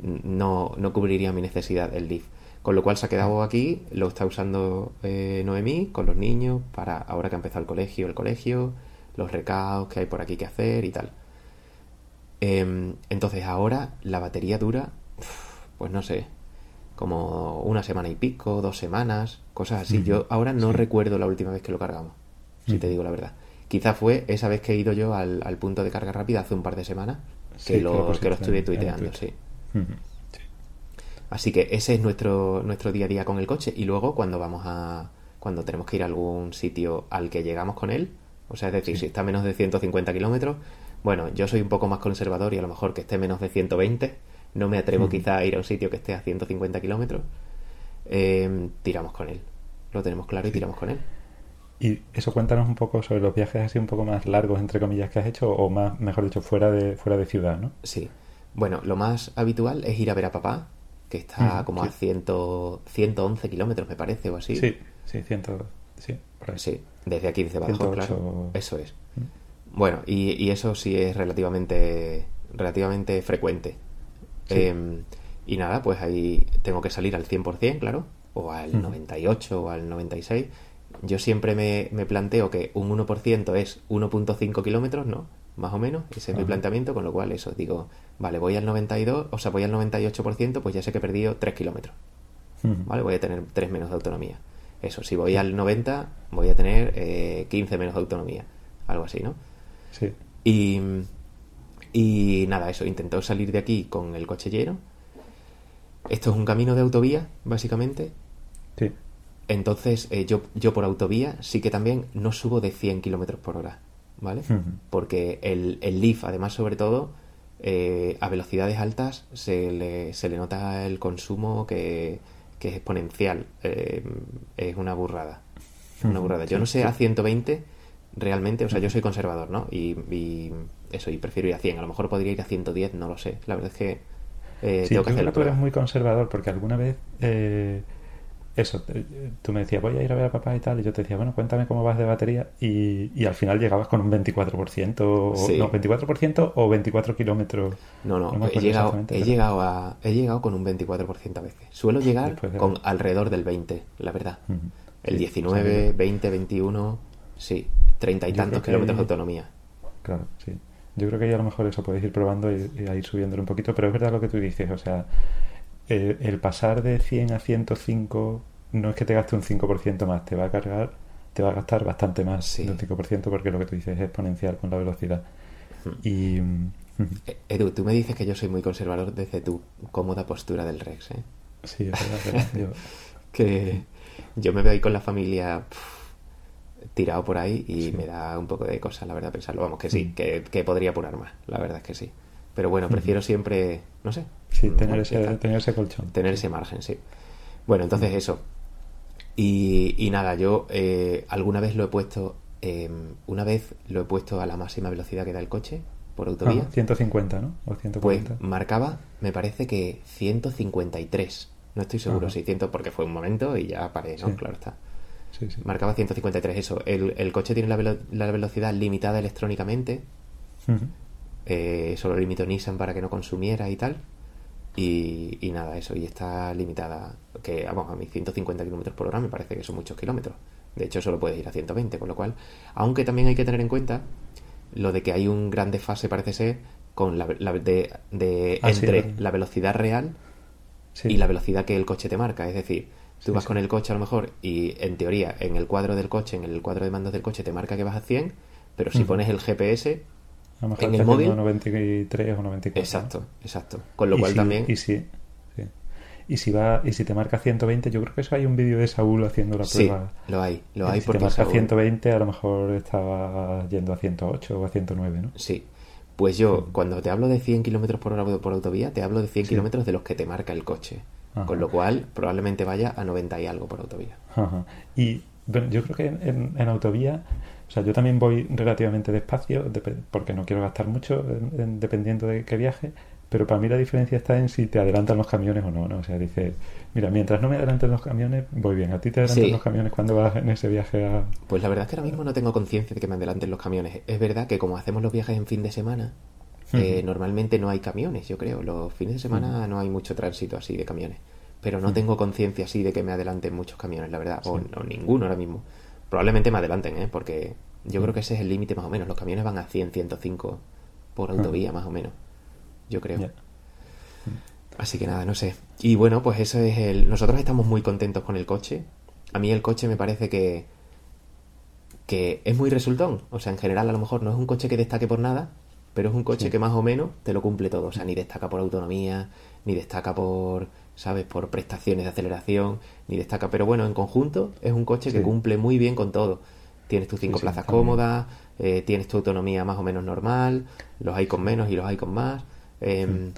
no, no cubriría mi necesidad el Leaf. Con lo cual se ha quedado aquí, lo está usando eh, Noemí con los niños para ahora que ha empezado el colegio, el colegio, los recados que hay por aquí que hacer y tal. Eh, entonces ahora la batería dura pues no sé, como una semana y pico, dos semanas, cosas así. Yo ahora no sí. recuerdo la última vez que lo cargamos, si mm. te digo la verdad. Quizá fue esa vez que he ido yo al, al punto de carga rápida hace un par de semanas, que, lo, que lo estuve tuiteando, sí. Mm -hmm. Así que ese es nuestro, nuestro día a día con el coche. Y luego cuando vamos a. cuando tenemos que ir a algún sitio al que llegamos con él, o sea, es decir, si está a menos de 150 kilómetros, bueno, yo soy un poco más conservador y a lo mejor que esté menos de 120 no me atrevo mm. quizá a ir a un sitio que esté a 150 kilómetros, eh, tiramos con él. Lo tenemos claro y tiramos con él. Y eso cuéntanos un poco sobre los viajes así un poco más largos, entre comillas, que has hecho, o más, mejor dicho, fuera de, fuera de ciudad, ¿no? Sí. Bueno, lo más habitual es ir a ver a papá, que está mm, como sí. a 100, 111 kilómetros, me parece, o así. Sí, sí, 100, sí, sí, desde aquí, desde Badajoz, claro. Eso es. Mm. Bueno, y, y, eso sí es relativamente, relativamente frecuente. Sí. Eh, y nada, pues ahí tengo que salir al 100%, claro, o al mm. 98 o al 96. Yo siempre me, me planteo que un 1% es 1.5 kilómetros, ¿no? Más o menos, ese es mi planteamiento, con lo cual eso, digo, vale, voy al 92, o sea, voy al 98%, pues ya sé que he perdido 3 kilómetros. ¿vale? Voy a tener 3 menos de autonomía. Eso, si voy al 90, voy a tener eh, 15 menos de autonomía, algo así, ¿no? Sí. Y, y nada, eso, intentó salir de aquí con el coche lleno. Esto es un camino de autovía, básicamente. Sí. Entonces, eh, yo, yo por autovía sí que también no subo de 100 kilómetros por hora. ¿vale? Porque el, el Leaf, además, sobre todo, eh, a velocidades altas se le, se le nota el consumo que, que es exponencial. Eh, es una burrada. Una burrada. Yo no sé a 120 realmente, o sea, yo soy conservador, ¿no? Y, y, eso, y prefiero ir a 100. A lo mejor podría ir a 110, no lo sé. La verdad es que eh, tengo que hacerlo. Tú eres muy conservador porque alguna vez eh, eso, tú me decías, voy a ir a ver a papá y tal, y yo te decía, bueno, cuéntame cómo vas de batería, y, y al final llegabas con un 24%, o, no, 24% o 24 kilómetros. No, no, he, llegado, he, llegado a, he llegado con un 24% a veces. Suelo llegar con alrededor del 20, la verdad. El 19, 20, 21, sí, 30 y tantos kilómetros de autonomía. Claro, sí. Yo creo que ahí a lo mejor eso podéis ir probando y, y a ir subiéndolo un poquito, pero es verdad lo que tú dices, o sea, el, pasar de 100 a 105 no es que te gaste un 5% más, te va a cargar, te va a gastar bastante más de un 5% porque lo que tú dices es exponencial con la velocidad. Y. Eh, Edu, tú me dices que yo soy muy conservador desde tu cómoda postura del Rex, ¿eh? Sí, es verdad. yo... que yo me veo ahí con la familia tirado por ahí y me da un poco de cosas, la verdad, pensarlo. Vamos, que sí, mm. que, que podría apurar más, la verdad es que sí. Pero bueno, prefiero siempre, no sé. Sí, tener, ese, tener ese colchón. Tener ese margen, sí. Bueno, entonces eso. Y, y nada, yo eh, alguna vez lo he puesto, em, una vez lo he puesto a la máxima velocidad que da el coche por autovía. 150, ¿no? O 140. Pues marcaba, me parece que 153. No estoy seguro si 100, porque fue un momento y ya paré, ¿no? Claro está. Sí, sí. Marcaba 153, eso. El, el coche tiene la, la velocidad limitada electrónicamente. Eh, solo limitó Nissan para que no consumiera y tal. Y, y, nada, eso, y está limitada, que vamos, a mis 150 kilómetros por hora me parece que son muchos kilómetros. De hecho, solo puedes ir a 120, con lo cual, aunque también hay que tener en cuenta lo de que hay un gran desfase, parece ser, con la, de, de ah, entre la velocidad real y la velocidad que el coche te marca. Es decir, tú vas con el coche a lo mejor y en teoría en el cuadro del coche, en el cuadro de mandos del coche te marca que vas a 100, pero si pones el GPS en el móvil 93 o 94 exacto exacto. Con lo cual también y si, y si va y si te marca 120 yo creo que eso hay un vídeo de Saúl haciendo la prueba. sí, lo hay lo hay si te marca 120 a lo mejor estaba yendo a 108 o a 109 ¿no? sí. Pues yo cuando te hablo de 100 kilómetros por hora por autovía te hablo de 100 kilómetros de los que te marca el coche. Con lo cual probablemente vaya a 90 y algo por autovía. Ajá. y bueno, yo creo que en, en autovía o sea, yo también voy relativamente despacio porque no quiero gastar mucho dependiendo de qué viaje, pero para mí la diferencia está en si te adelantan los camiones o no, ¿no? O sea, dice, mira, mientras no me adelanten los camiones, voy bien. ¿A ti te adelantan los camiones cuando vas en ese viaje a...? Pues la verdad es que ahora mismo no tengo conciencia de que me adelanten los camiones. Es verdad que como hacemos los viajes en fin de semana, eh, normalmente no hay camiones, yo creo. Los fines de semana no hay mucho tránsito así de camiones. Pero no tengo conciencia así de que me adelanten muchos camiones, la verdad. O, o ninguno ahora mismo. Probablemente me adelanten, ¿eh? Porque yo creo que ese es el límite más o menos. Los camiones van a 100, 105 por autovía, más o menos. Yo creo. Así que nada, no sé. Y bueno, pues eso es el... Nosotros estamos muy contentos con el coche. A mí el coche me parece que... que es muy resultón. O sea, en general a lo mejor no es un coche que destaque por nada, pero es un coche que más o menos te lo cumple todo. O sea, ni destaca por autonomía, ni destaca por ¿sabes? Por prestaciones de aceleración, ni destaca. Pero bueno, en conjunto es un coche que cumple muy bien con todo. Tienes tus cinco plazas cómodas, eh, tienes tu autonomía más o menos normal, los hay con menos y los hay con más. Em,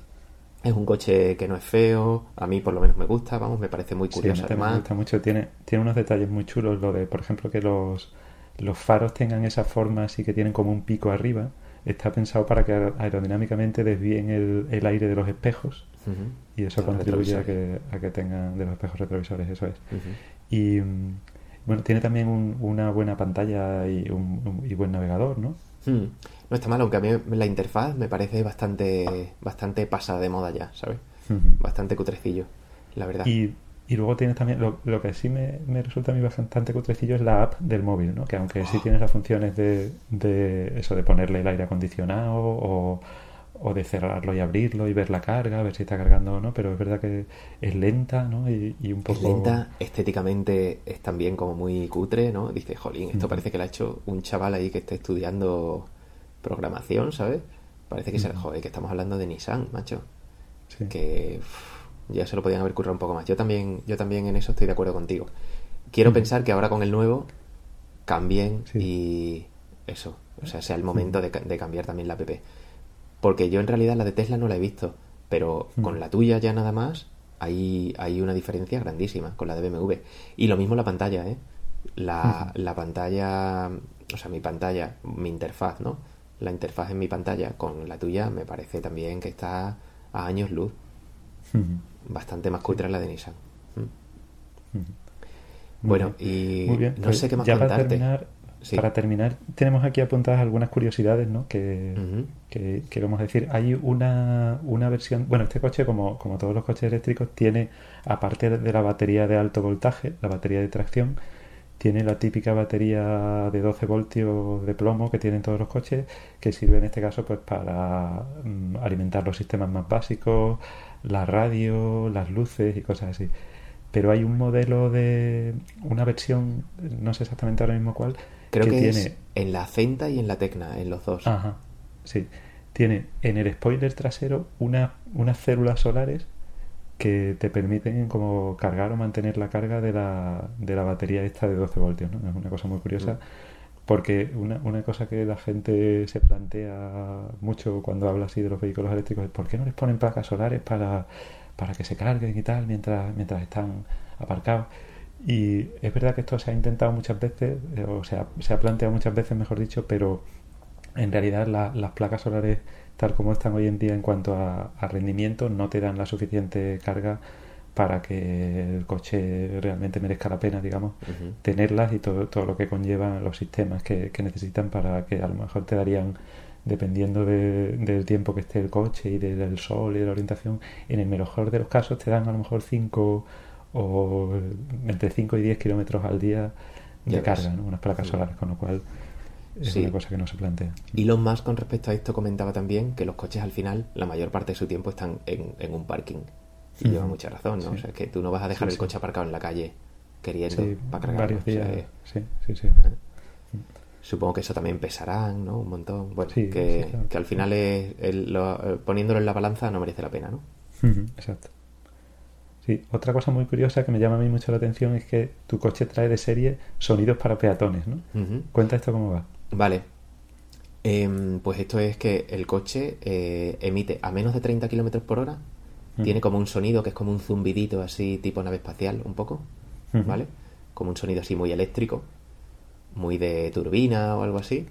es un coche que no es feo, a mí por lo menos me gusta, vamos, me parece muy curioso además. Me gusta mucho, tiene, tiene unos detalles muy chulos, lo de, por ejemplo, que los, los faros tengan esa forma así que tienen como un pico arriba, está pensado para que aerodinámicamente desvíen el, el aire de los espejos y eso contribuye a que, a que tengan de los espejos retrovisores, eso es. Y mm, bueno, tiene también una buena pantalla y un, buen navegador, ¿no? Hmm. No está mal, aunque a mí la interfaz me parece bastante, bastante pasada de moda ya, ¿sabes? Bastante cutrecillo, la verdad. Y, y luego tienes también, lo, lo que sí me, me, resulta a mí bastante cutrecillo es la app del móvil, ¿no? Que aunque sí oh. tienes las funciones de, de eso, de ponerle el aire acondicionado o o de cerrarlo y abrirlo y ver la carga, a ver si está cargando o no, pero es verdad que es lenta, ¿no? Y, un poco... Es lenta, estéticamente es también como muy cutre, ¿no? Dice, jolín, esto parece que lo ha hecho un chaval ahí que está estudiando programación, ¿sabes? Parece que, se, joder, que estamos hablando de Nissan, macho. Que ya se lo podían haber currado un poco más. Yo también, yo también en eso estoy de acuerdo contigo. Quiero pensar que ahora con el nuevo cambien y eso, o sea, sea el momento de, de cambiar también la app. Porque yo en realidad la de Tesla no la he visto, pero con la tuya ya nada más hay, hay una diferencia grandísima con la de BMW. Y lo mismo la pantalla, ¿eh? La, la pantalla, o sea, mi pantalla, mi interfaz, ¿no? La interfaz en mi pantalla con la tuya me parece también que está a años luz. Bastante más cutre la de Nissan. Bueno, y no pues sé qué más ya contarte. Para terminar, para terminar, tenemos aquí apuntadas algunas curiosidades ¿no? que, que, que, vamos a decir. Hay una, una versión, bueno, este coche, como, como todos los coches eléctricos, tiene, aparte de la batería de alto voltaje, la batería de tracción, tiene la típica batería de 12 voltios de plomo que tienen todos los coches, que sirve en este caso pues para mm, alimentar los sistemas más básicos, la radio, las luces y cosas así pero hay un modelo de una versión, no sé exactamente ahora mismo cuál, Creo que, tiene en la Centa y en la Tecna, en los dos. Ajá, sí. Tiene en el spoiler trasero una, unas células solares que te permiten como cargar o mantener la carga de la, de la batería esta de 12 voltios, ¿no? Es una cosa muy curiosa. Mm. Porque una, una cosa que la gente se plantea mucho cuando habla así de los vehículos eléctricos es ¿por qué no les ponen placas solares para para que se carguen y tal mientras, mientras están aparcados. Y es verdad que esto se ha intentado muchas veces, eh, o sea, se ha planteado muchas veces, mejor dicho, pero en realidad las placas solares, tal como están hoy en día en cuanto a, rendimiento, no te dan la suficiente carga para que el coche realmente merezca la pena, digamos, tenerlas y todo, todo lo que conllevan los sistemas que, que necesitan para que a lo mejor te darían dependiendo del tiempo que esté el coche y del sol y de la orientación, en el mejor de los casos te dan a lo mejor 5 o entre 5 y 10 kilómetros al día de carga, ¿no? unas placas solares, con lo cual es una cosa que no se plantea. Y Elon Musk con respecto a esto comentaba también que los coches al final, la mayor parte de su tiempo están en, un parking. Y lleva mucha razón, ¿no? O sea, que tú no vas a dejar el coche aparcado en la calle queriendo para cargar. Varios días. sí, sí, sí. Supongo que eso también pesará, ¿no? Un montón. Bueno, que, al final es eh, poniéndolo en la balanza no merece la pena, ¿no? Exacto. Sí, otra cosa muy curiosa que me llama a mí mucho la atención es que tu coche trae de serie sonidos para peatones, ¿no? Cuenta esto cómo va. Vale. Em, pues esto es que el coche eh, emite a menos de 30 kilómetros por hora, tiene como un sonido que es como un zumbidito así tipo nave espacial, un poco, ¿vale? Como un sonido así muy eléctrico muy de turbina o algo así.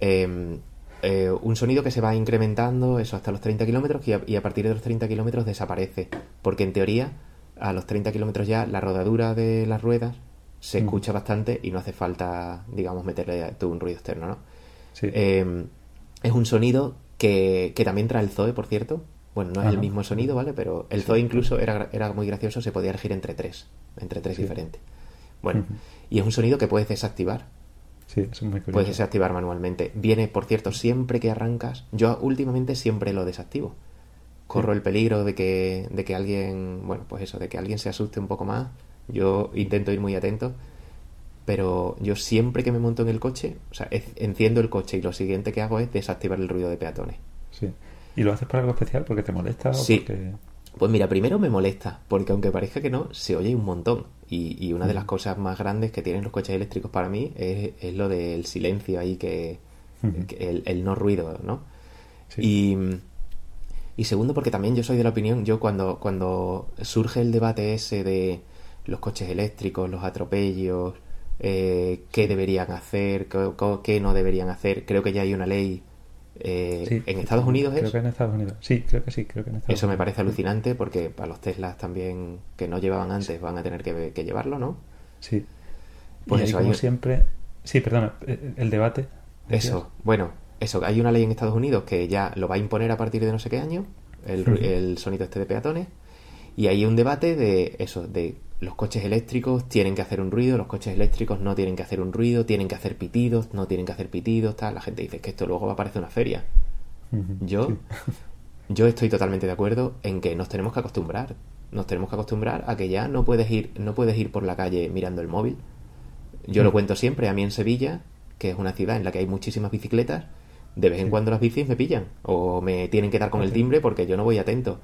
Em, eh, un sonido que se va incrementando, eso hasta los 30 kilómetros y, a partir de los 30 kilómetros desaparece. Porque en teoría, a los 30 kilómetros ya la rodadura de las ruedas se escucha bastante y no hace falta, digamos, meterle todo un ruido externo, ¿no? Em, es un sonido que, que, también trae el Zoe, por cierto. Bueno, no es el mismo sonido, ¿vale? Pero el Zoe incluso era, era, muy gracioso, se podía elegir entre tres, entre tres diferentes. Bueno, y es un sonido que puedes desactivar. Sí, es muy curioso. Puedes desactivar manualmente. Viene, por cierto, siempre que arrancas. Yo últimamente siempre lo desactivo. Corro el peligro de que, de que alguien, bueno, pues eso, de que alguien se asuste un poco más. Yo intento ir muy atento. Pero yo siempre que me monto en el coche, o sea, enciendo el coche y lo siguiente que hago es desactivar el ruido de peatones. Sí. ¿Y lo haces por algo especial? ¿Porque te molesta? O sí. Porque... Pues mira, primero me molesta, porque aunque parezca que no, se oye un montón. Y, una de las cosas más grandes que tienen los coches eléctricos para mí es, lo del silencio ahí, que, el, no ruido, ¿no? Y, y, segundo, porque también yo soy de la opinión, yo cuando, cuando surge el debate ese de los coches eléctricos, los atropellos, eh, qué deberían hacer, qué, qué no deberían hacer, creo que ya hay una ley eh, ¿En Estados Unidos creo que en Estados Unidos. Sí, creo que sí, creo que en Estados Eso me parece alucinante porque para los Teslas también que no llevaban antes van a tener que, llevarlo, ¿no? Sí. Pues eso, como siempre... Sí, perdona, eh, el debate. Eso, bueno, eso, hay una ley en Estados Unidos que ya lo va a imponer a partir de no sé qué año, el, el sonido este de peatones, y hay un debate de eso, de los coches eléctricos tienen que hacer un ruido, los coches eléctricos no tienen que hacer un ruido, tienen que hacer pitidos, no tienen que hacer pitidos, tal. La gente dice que esto luego va a parecer una feria. Yo, yo estoy totalmente de acuerdo en que nos tenemos que acostumbrar. Nos tenemos que acostumbrar a que ya no puedes ir, no puedes ir por la calle mirando el móvil. Yo lo cuento siempre, a mí en Sevilla, que es una ciudad en la que hay muchísimas bicicletas, de vez en cuando las bicis me pillan o me tienen que dar con el timbre porque yo no voy atento.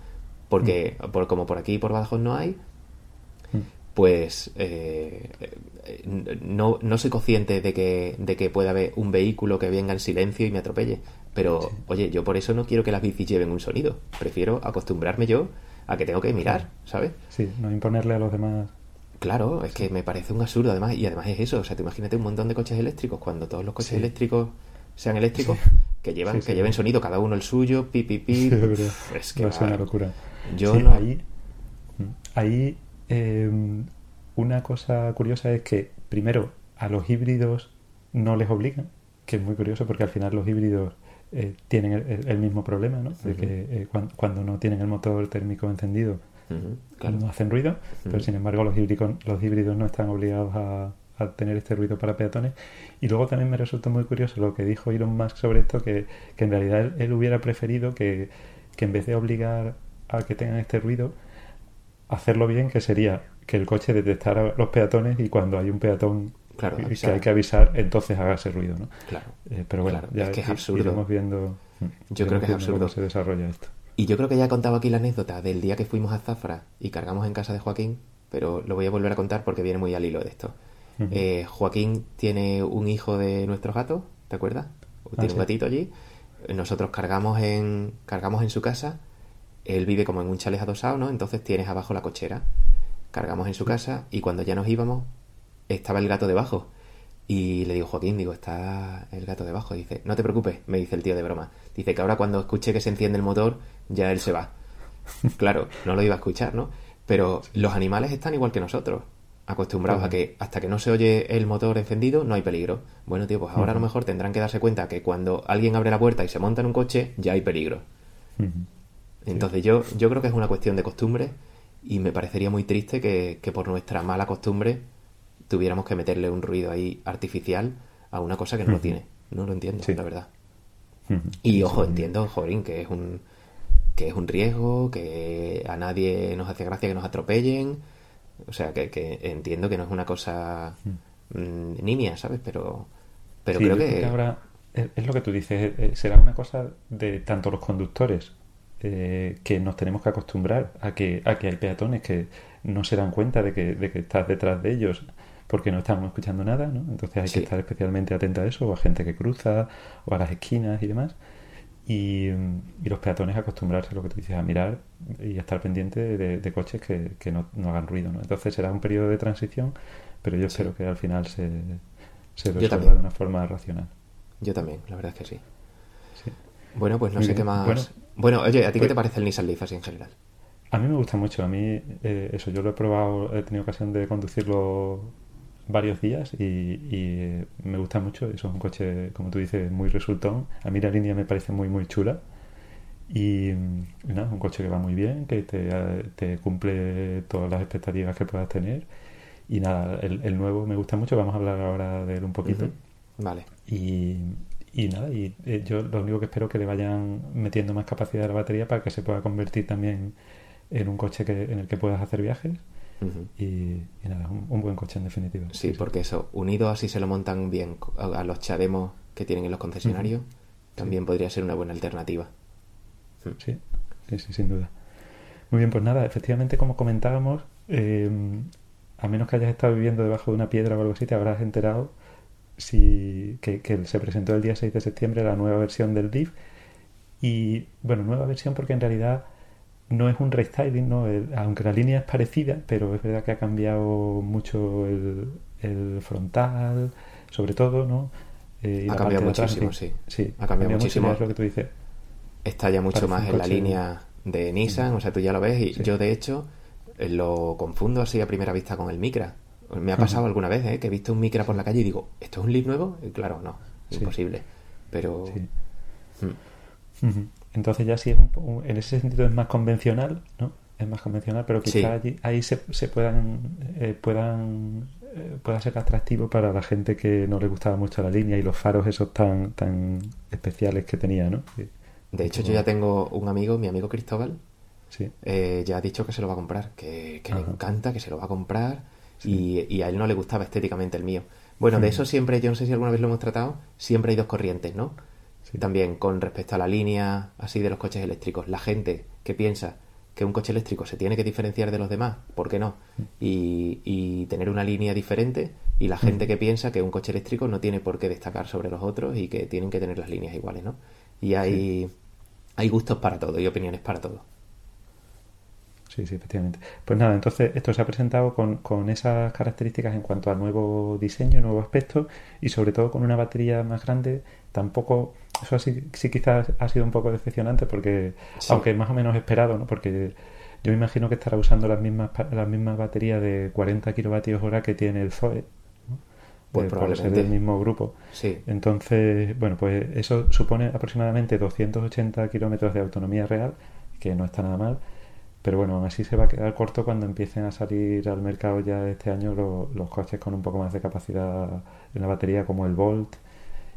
Porque, por, como por aquí por Badajoz no hay, pues eh, no, no soy consciente de que, de que pueda haber un vehículo que venga en silencio y me atropelle. Pero, oye, yo por eso no quiero que las bicis lleven un sonido. Prefiero acostumbrarme yo a que tengo que mirar, ¿sabes? Sí, no imponerle a los demás. Claro, es que me parece un absurdo además. Y además es eso, o sea, te imagínate un montón de coches eléctricos, cuando todos los coches eléctricos sean eléctricos, que llevan que lleven sonido, cada uno el suyo, pi, pi, pi. es que va, una locura. Yo no... Ahí, ahí em, una cosa curiosa es que, primero, a los híbridos no les obligan, que es muy curioso porque al final los híbridos eh, tienen el, mismo problema, ¿no? De que eh, cuando, no tienen el motor térmico encendido no hacen ruido, pero sin embargo los híbridos, los híbridos no están obligados a, tener este ruido para peatones. Y luego también me resultó muy curioso lo que dijo Elon Musk sobre esto, que, en realidad él, hubiera preferido que, que en vez de obligar a que tengan este ruido, hacerlo bien, que sería que el coche detectara los peatones y cuando hay un peatón claro, que hay que avisar, entonces haga ese ruido, ¿no? Claro. Eh, pero bueno, ya es que es absurdo. iremos viendo. Yo creo que es absurdo. Cómo se desarrolla esto. Y yo creo que ya he contado aquí la anécdota del día que fuimos a Zafra y cargamos en casa de Joaquín, pero lo voy a volver a contar porque viene muy al hilo de esto. Eh, Joaquín tiene un hijo de nuestro gato, ¿te acuerdas? Ah, tiene un gatito allí. Nosotros cargamos en, cargamos en su casa. Él vive como en un chalet adosado, ¿no? Entonces tienes abajo la cochera. Cargamos en su casa y cuando ya nos íbamos, estaba el gato debajo. Y le digo, Joaquín, digo, está el gato debajo. dice, no te preocupes, me dice el tío de broma. Dice que ahora cuando escuche que se enciende el motor, ya él se va. claro, no lo iba a escuchar, ¿no? Pero los animales están igual que nosotros, acostumbrados a que hasta que no se oye el motor encendido no hay peligro. Bueno, tío, pues ahora a lo mejor tendrán que darse cuenta que cuando alguien abre la puerta y se monta en un coche, ya hay peligro. Entonces yo, yo creo que es una cuestión de costumbre y me parecería muy triste que, por nuestra mala costumbre tuviéramos que meterle un ruido ahí artificial a una cosa que no lo tiene. No lo entiendo, la verdad. Y ojo, entiendo, Jorín, que es un que es un riesgo, que a nadie nos hace gracia que nos atropellen. O sea, que, entiendo que no es una cosa mm, nimia, ¿sabes? Pero, pero creo que... ahora es, lo que tú dices, será una cosa de tanto los conductores eh, que nos tenemos que acostumbrar a que, a que hay peatones que no se dan cuenta de que, de que estás detrás de ellos porque no estamos escuchando nada, ¿no? Entonces hay que estar especialmente atento a eso, o a gente que cruza, o a las esquinas y demás. Y, los peatones acostumbrarse a lo que tú dices, a mirar y a estar pendiente de, coches que, que no, no, hagan ruido, ¿no? Entonces será un periodo de transición, pero yo espero que al final se, se resuelva de una forma racional. Yo también, la verdad es que sí. Bueno, pues no sé qué más... Bueno, oye, ¿a ti qué te pues parece el Nissan Leaf así en general? A mí me gusta mucho. A mí, eh, eso, yo lo he probado, he tenido ocasión de conducirlo varios días y, me gusta mucho. Eso es un coche, como tú dices, muy resultón. A mí la línea me parece muy, muy chula. Y, nada, un coche que va muy bien, que te, cumple todas las expectativas que puedas tener. Y nada, el, nuevo me gusta mucho. Vamos a hablar ahora de él un poquito. Vale. Y, y nada, y eh, yo lo único que espero es que le vayan metiendo más capacidad a la batería para que se pueda convertir también en un coche que, en el que puedas hacer viajes. y, nada, un, buen coche en definitiva. Sí, porque eso, unido así se lo montan bien a los chavemos que tienen en los concesionarios, también podría ser una buena alternativa. Sí, sí, sin duda. Muy bien, pues nada, efectivamente, como comentábamos, eh, a menos que hayas estado viviendo debajo de una piedra o algo así, te habrás enterado sí, que, se presentó el día 6 de septiembre la nueva versión del Leaf. Y bueno, nueva versión porque en realidad no es un restyling, ¿no? aunque la línea es parecida, pero es verdad que ha cambiado mucho el, frontal, sobre todo, ¿no? Eh, ha cambiado muchísimo, sí. sí. Ha cambiado muchísimo. lo que tú dices. Está ya mucho más en la línea de Nissan, o sea, tú ya lo ves, y yo de hecho lo confundo así a primera vista con el Micra. Me ha pasado alguna vez, ¿eh? Que he visto un Micra por la calle y digo, ¿esto es un Leaf nuevo? Y claro, no, imposible. Pero... Hmm. Entonces ya sí, es un, en ese sentido es más convencional, ¿no? Es más convencional, pero quizá allí, ahí se, se puedan, eh, puedan eh, pueda ser atractivo para la gente que no le gustaba mucho la línea y los faros esos tan, tan especiales que tenía, ¿no? De hecho, yo ya tengo un amigo, mi amigo Cristóbal, sí. eh, ya ha dicho que se lo va a comprar, que, que le encanta, que se lo va a comprar y, a él no le gustaba estéticamente el mío. Bueno, de hmm. eso siempre, yo no sé si alguna vez lo hemos tratado, siempre hay dos corrientes, ¿no? También con respecto a la línea así de los coches eléctricos. La gente que piensa que un coche eléctrico se tiene que diferenciar de los demás, ¿por qué no? Y, y tener una línea diferente y la gente que piensa que un coche eléctrico no tiene por qué destacar sobre los otros y que tienen que tener las líneas iguales, ¿no? Y hay, hay gustos para todo y opiniones para todo. Sí, sí, efectivamente. Pues nada, entonces esto se ha presentado con, con esas características en cuanto a nuevo diseño, nuevo aspecto y sobre todo con una batería más grande. Tampoco, eso sí, sí quizás ha sido un poco decepcionante porque, aunque más o menos esperado, ¿no? Porque yo me imagino que estará usando las mismas, las mismas baterías de 40 kilovatios hora que tiene el Zoe. Pues probablemente. Por ser del mismo grupo. Sí. Entonces, bueno, pues eso supone aproximadamente 280 kilómetros de autonomía real, que no está nada mal pero bueno, aún así se va a quedar corto cuando empiecen a salir al mercado ya este año los, coches con un poco más de capacidad en la batería, como el Volt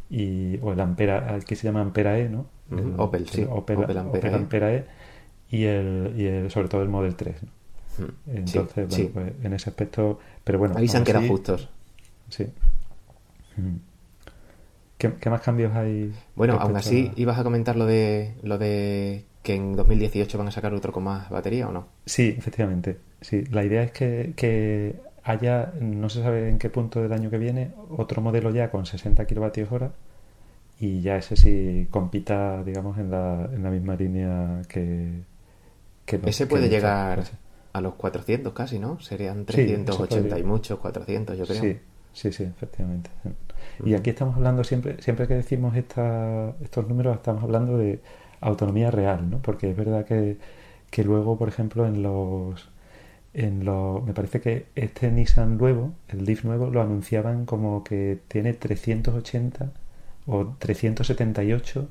y, o el Ampera, aquí se llama Ampera E, ¿no? Opel, sí. Opel, Ampera, e. y, el, y el, sobre todo el Model 3. ¿no? Entonces, bueno, pues en ese aspecto, pero bueno. Ahí se han quedado justos. Sí. ¿Qué, ¿Qué, más cambios hay? Bueno, aún así, ibas a comentar lo de, lo de que en 2018 van a sacar otro con más batería o no. Sí, efectivamente. Sí, la idea es que, haya, no se sabe en qué punto del año que viene, otro modelo ya con 60 kilovatios hora y ya ese sí compita, digamos, en la, en la misma línea que... que ese puede llegar a los 400 casi, ¿no? Serían 380 y muchos, 400 yo creo. Sí, sí, sí, efectivamente. Y aquí estamos hablando siempre, siempre que decimos esta, estos números, estamos hablando de autonomía real, ¿no? Porque es verdad que, que luego, por ejemplo, en los, en los... Me parece que este Nissan nuevo, el Leaf nuevo, lo anunciaban como que tiene 380 o 378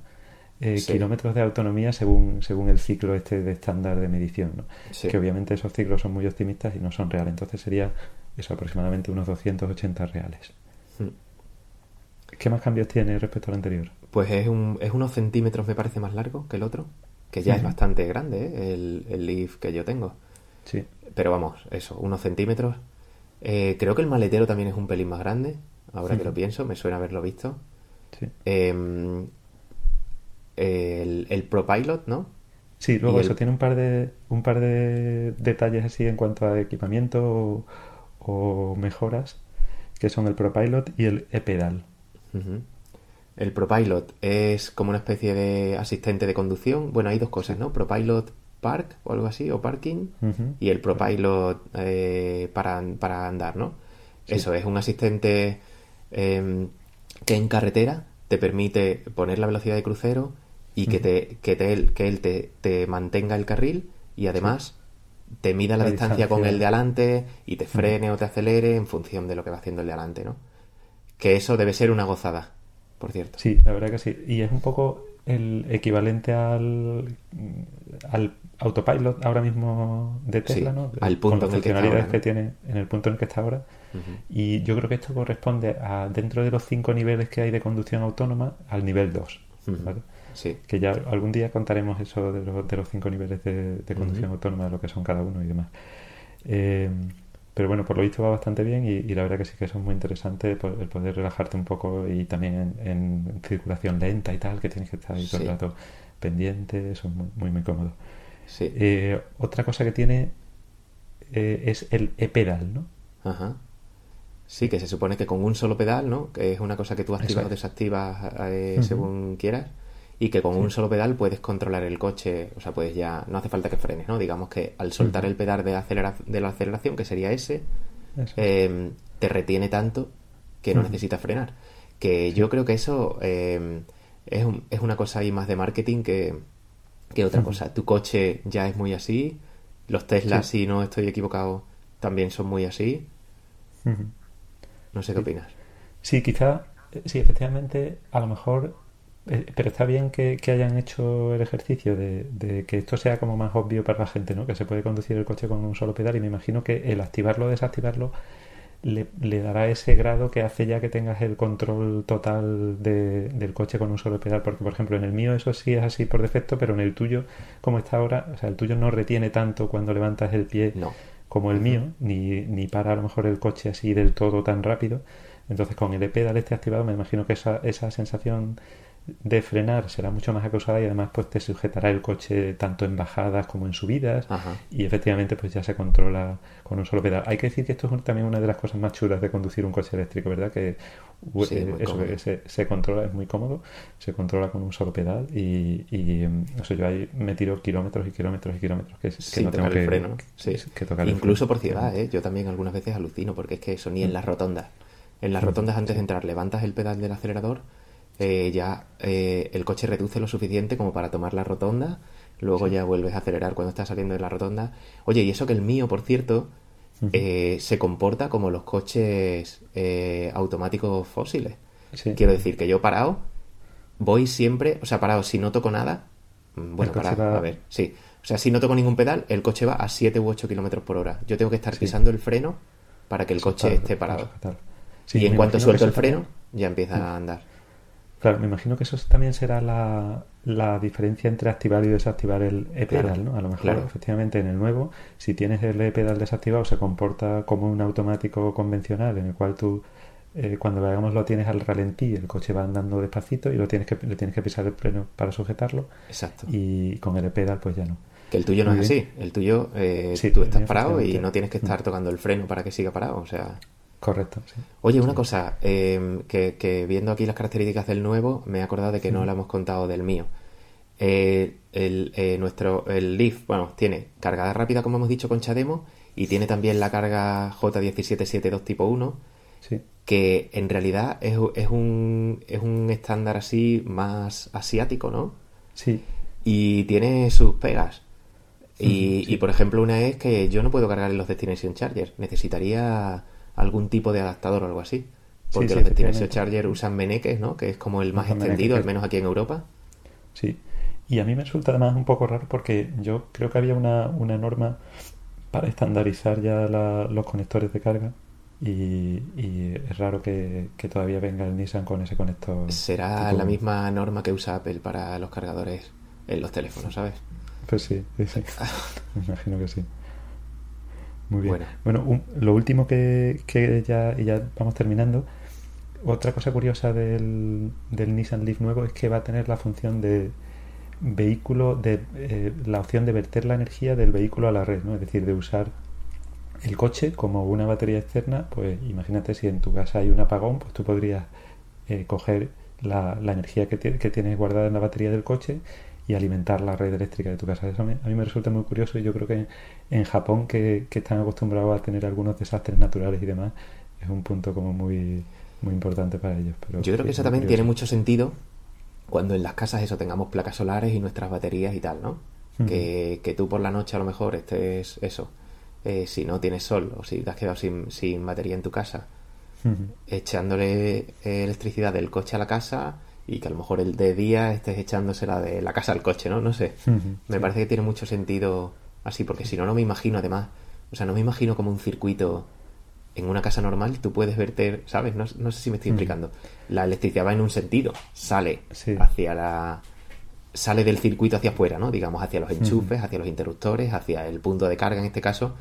eh, kilómetros de autonomía según, según el ciclo este de estándar de medición, ¿no? Que obviamente esos ciclos son muy optimistas y no son reales. Entonces sería eso aproximadamente unos 280 reales. Hmm. ¿Qué más cambios tiene respecto al anterior? Pues es, un, es unos centímetros, me parece, más largo que el otro, que ya es bastante grande, ¿eh? el, el Leaf que yo tengo. Sí. Pero vamos, eso, unos centímetros. Eh, creo que el maletero también es un pelín más grande, ahora que lo pienso, me suena haberlo visto. Sí. Em, el, el ProPilot, ¿no? Sí, luego eso tiene un par de un par de detalles así en cuanto a equipamiento o, mejoras, que son el ProPilot y el e-pedal. El ProPilot es como una especie de asistente de conducción. Bueno, hay dos cosas, ¿no? ProPilot Park o algo así, o Parking, y el ProPilot eh, para, para, andar, ¿no? Eso es un asistente em, que en carretera te permite poner la velocidad de crucero y que, te, que, te, que él te, te, mantenga el carril y además te mida la, distancia, con el de adelante y te frene o te acelere en función de lo que va haciendo el de adelante, ¿no? Que eso debe ser una gozada por cierto. Sí, la verdad que sí. Y es un poco el equivalente al, al autopilot ahora mismo de Tesla, ¿no? Al punto Con las funcionalidades que tiene en el punto en el que está ahora. Y yo creo que esto corresponde a, dentro de los cinco niveles que hay de conducción autónoma, al nivel 2. ¿vale? Sí. Que ya algún día contaremos eso de los, de los cinco niveles de, conducción autónoma, lo que son cada uno y demás. Eh, pero bueno, por lo visto va bastante bien y, la verdad que sí que eso es muy interesante el poder relajarte un poco y también en, circulación lenta y tal, que tienes que estar ahí todo el rato pendiente, eso es muy, muy, cómodo. Sí. Eh, otra cosa que tiene eh, es el e-pedal, ¿no? Ajá. Sí, que se supone que con un solo pedal, ¿no? Que es una cosa que tú activas o desactivas eh, según quieras y que con un solo pedal puedes controlar el coche, o sea, puedes ya, no hace falta que frenes, ¿no? Digamos que al soltar el pedal de, de la aceleración, que sería ese, em, te retiene tanto que no necesitas frenar. Que yo creo que eso em, es, es, una cosa ahí más de marketing que, que otra cosa. Tu coche ya es muy así, los Teslas, si no estoy equivocado, también son muy así. No sé qué opinas. Sí, quizá, sí, efectivamente, a lo mejor eh, pero está bien que, hayan hecho el ejercicio de, que esto sea como más obvio para la gente, ¿no? Que se puede conducir el coche con un solo pedal y me imagino que el activarlo o desactivarlo le, dará ese grado que hace ya que tengas el control total del coche con un solo pedal. Porque, por ejemplo, en el mío eso sí es así por defecto, pero en el tuyo, como está ahora, o sea, el tuyo no retiene tanto cuando levantas el pie como el mío, ni, ni para a lo mejor el coche así del todo tan rápido. Entonces, con el e-pedal este activado, me imagino que esa, esa sensación de frenar será mucho más acusada y además pues te sujetará el coche tanto en bajadas como en subidas Ajá. y efectivamente pues ya se controla con un solo pedal. Hay que decir que esto es también una de las cosas más chulas de conducir un coche eléctrico, ¿verdad? Que uh, Sí, eh, eso que se, se controla, es muy cómodo, se controla con un solo pedal y, y mm, no sé, yo ahí me tiro kilómetros y kilómetros y kilómetros que, que Sin no tengo que, el freno. Sí. que tocar el Incluso freno. por ciudad, ¿eh? Yo también algunas veces alucino porque es que eso ni en las rotondas. En las rotondas antes de entrar levantas el pedal del acelerador, eh, ya eh, el coche reduce lo suficiente como para tomar la rotonda, luego ya vuelves a acelerar cuando estás saliendo de la rotonda. Oye, y eso que el mío, por cierto, eh, se comporta como los coches eh, automáticos fósiles. Sí. Quiero decir que yo parado, voy siempre, o sea, parado si no toco nada, mm, bueno, parado, va- a ver, sí. O sea, si no toco ningún pedal, el coche va a 7 u 8 kilómetros por hora. Yo tengo que estar Sí. pisando el freno para que el Eso coche esté parado. y en cuanto suelto el freno, ya empieza a andar. Claro, me imagino que eso también será la, la diferencia entre activar y desactivar el e-pedal, Claro, ¿no? A lo mejor, claro. efectivamente, en el nuevo, si tienes el e-pedal desactivado, se comporta como un automático convencional en el cual tú, eh, cuando vayamos, lo tienes al ralentí, el coche va andando despacito y lo tienes que, le tienes que pisar el freno para sujetarlo Exacto. y con el e-pedal, pues ya no. Que el tuyo no Muy es bien. así. El tuyo, eh, Sí, tú estás parado y no tienes que estar tocando el freno para que siga parado. O sea, Correcto, sí. Oye, una cosa, eh, que, que viendo aquí las características del nuevo, me he acordado de que no la hemos contado del mío. Eh, el, eh, nuestro, el Leaf, bueno, tiene cargada rápida, como hemos dicho, con Chademo, y tiene también la carga J1772 tipo 1, Sí, que en realidad es, es un, es un estándar así más asiático, ¿no? sí, Y tiene sus pegas. Y, y, por ejemplo, una es que yo no puedo cargar en los Destination Charger. Necesitaría algún tipo de adaptador o algo así. Porque sí, los Destination efectivamente. Charger usan meneques, ¿no? Que es como el más Usan extendido, al menos aquí en Europa. Sí, y a mí me resulta además un poco raro porque yo creo que había una, una norma para estandarizar ya la- los conectores de carga y, y es raro que, que todavía venga el Nissan con ese conector. Será tipo- la misma norma que usa Apple para los cargadores en los teléfonos, ¿sabes? Pues sí, sí, sí. Me imagino que sí. Muy bien. Bueno. Bueno, un- lo último que, que ya, y ya vamos terminando. Otra cosa curiosa del, del Nissan Leaf nuevo es que va a tener la función de vehículo, de eh, la opción de verter la energía del vehículo a la red, ¿no? Es decir, de usar el coche como una batería externa, pues imagínate si en tu casa hay un apagón, pues tú podrías eh, coger la, la energía que, que tienes guardada en la batería del coche y alimentar la red eléctrica de tu casa. Eso me- a mí me resulta muy curioso y yo creo que en Japón, que, que están acostumbrados a tener algunos desastres naturales y demás, es un punto como muy, muy importante para ellos. Pero Yo creo que eso también curioso. tiene mucho sentido cuando en las casas eso tengamos placas solares y nuestras baterías y tal, ¿no? Que, que tú por la noche a lo mejor estés eso, eh, si no tienes sol o si te has quedado sin, sin batería en tu casa, echándole eh, electricidad del coche a la casa y que a lo mejor el de día estés echándosela de la casa al coche, ¿no? No sé. Me sí. parece que tiene mucho sentido así, porque si no, no me imagino además, o sea, no me imagino como un circuito en una casa normal, tú puedes verter, ¿sabes? No, no sé si me estoy explicando. La electricidad va en un sentido, sale Sí. hacia la... sale del circuito hacia afuera, ¿no? Digamos, hacia los enchufes, hacia los interruptores, hacia el punto de carga en este caso,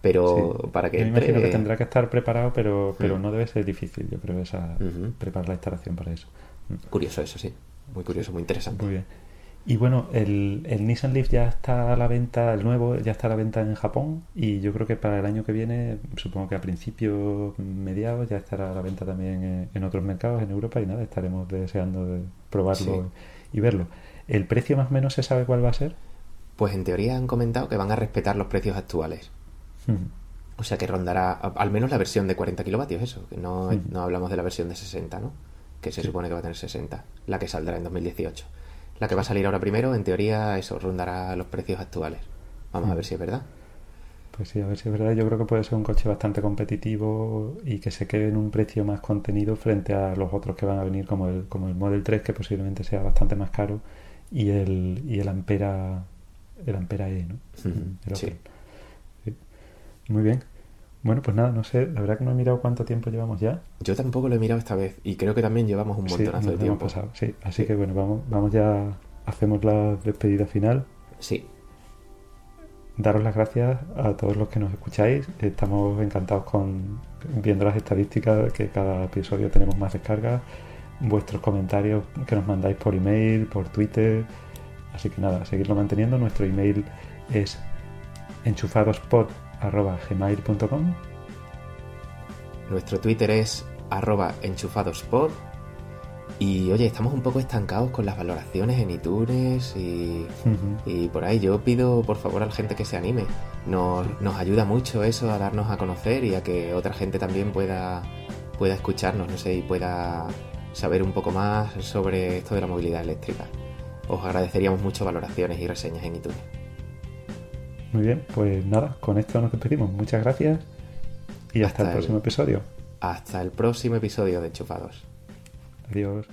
pero Sí. para que Yo me entre... imagino que tendrá que estar preparado, pero, pero Mm. no debe ser difícil, yo creo, esa, preparar la instalación para eso. Curioso eso, sí. Muy curioso, muy interesante. Muy bien. Y bueno, el, el Nissan Leaf ya está a la venta, el nuevo ya está a la venta en Japón y yo creo que para el año que viene, supongo que a principios, mediados, ya estará a la venta también en, en otros mercados en Europa y nada, estaremos deseando de probarlo y verlo. ¿El precio más o menos se sabe cuál va a ser? Pues en teoría han comentado que van a respetar los precios actuales. O sea que rondará al menos la versión de 40 kilovatios, eso. Que no, no hablamos de la versión de 60, ¿no? Que se supone que va a tener 60. La que saldrá en 2018. La que va a salir ahora primero, en teoría, eso, rondará los precios actuales. Vamos a ver si es verdad. Pues sí, a ver si es verdad. Yo creo que puede ser un coche bastante competitivo y que se quede en un precio más contenido frente a los otros que van a venir, como el, como el Model 3, que posiblemente sea bastante más caro, y el, y el Ampera, el Ampera E, ¿no? El. Sí. Muy bien. Bueno, pues nada, no sé, la verdad que no he mirado cuánto tiempo llevamos ya. Yo tampoco lo he mirado esta vez y creo que también llevamos un Sí, montonazo de nos hemos tiempo. pasado, sí. Así Sí. que bueno, vamos, vamos ya, hacemos la despedida final. Sí, daros las gracias a todos los que nos escucháis. Estamos encantados con viendo las estadísticas que cada episodio tenemos más descargas. vuestros comentarios que nos mandáis por email, por Twitter. Así que nada, seguirlo manteniendo. Nuestro email es enchufadospod.gmail.com Nuestro Twitter es arroba enchufadospod. Y oye, estamos un poco estancados con las valoraciones en iTunes y, y por ahí. Yo pido por favor a la gente que se anime. Nos, nos ayuda mucho eso a darnos a conocer y a que otra gente también pueda, pueda escucharnos, no sé, y pueda saber un poco más sobre esto de la movilidad eléctrica. Os agradeceríamos mucho valoraciones y reseñas en iTunes. Muy bien, pues nada, con esto nos despedimos. Muchas gracias y hasta, el, el próximo episodio. Hasta el próximo episodio de Chupados. Adiós.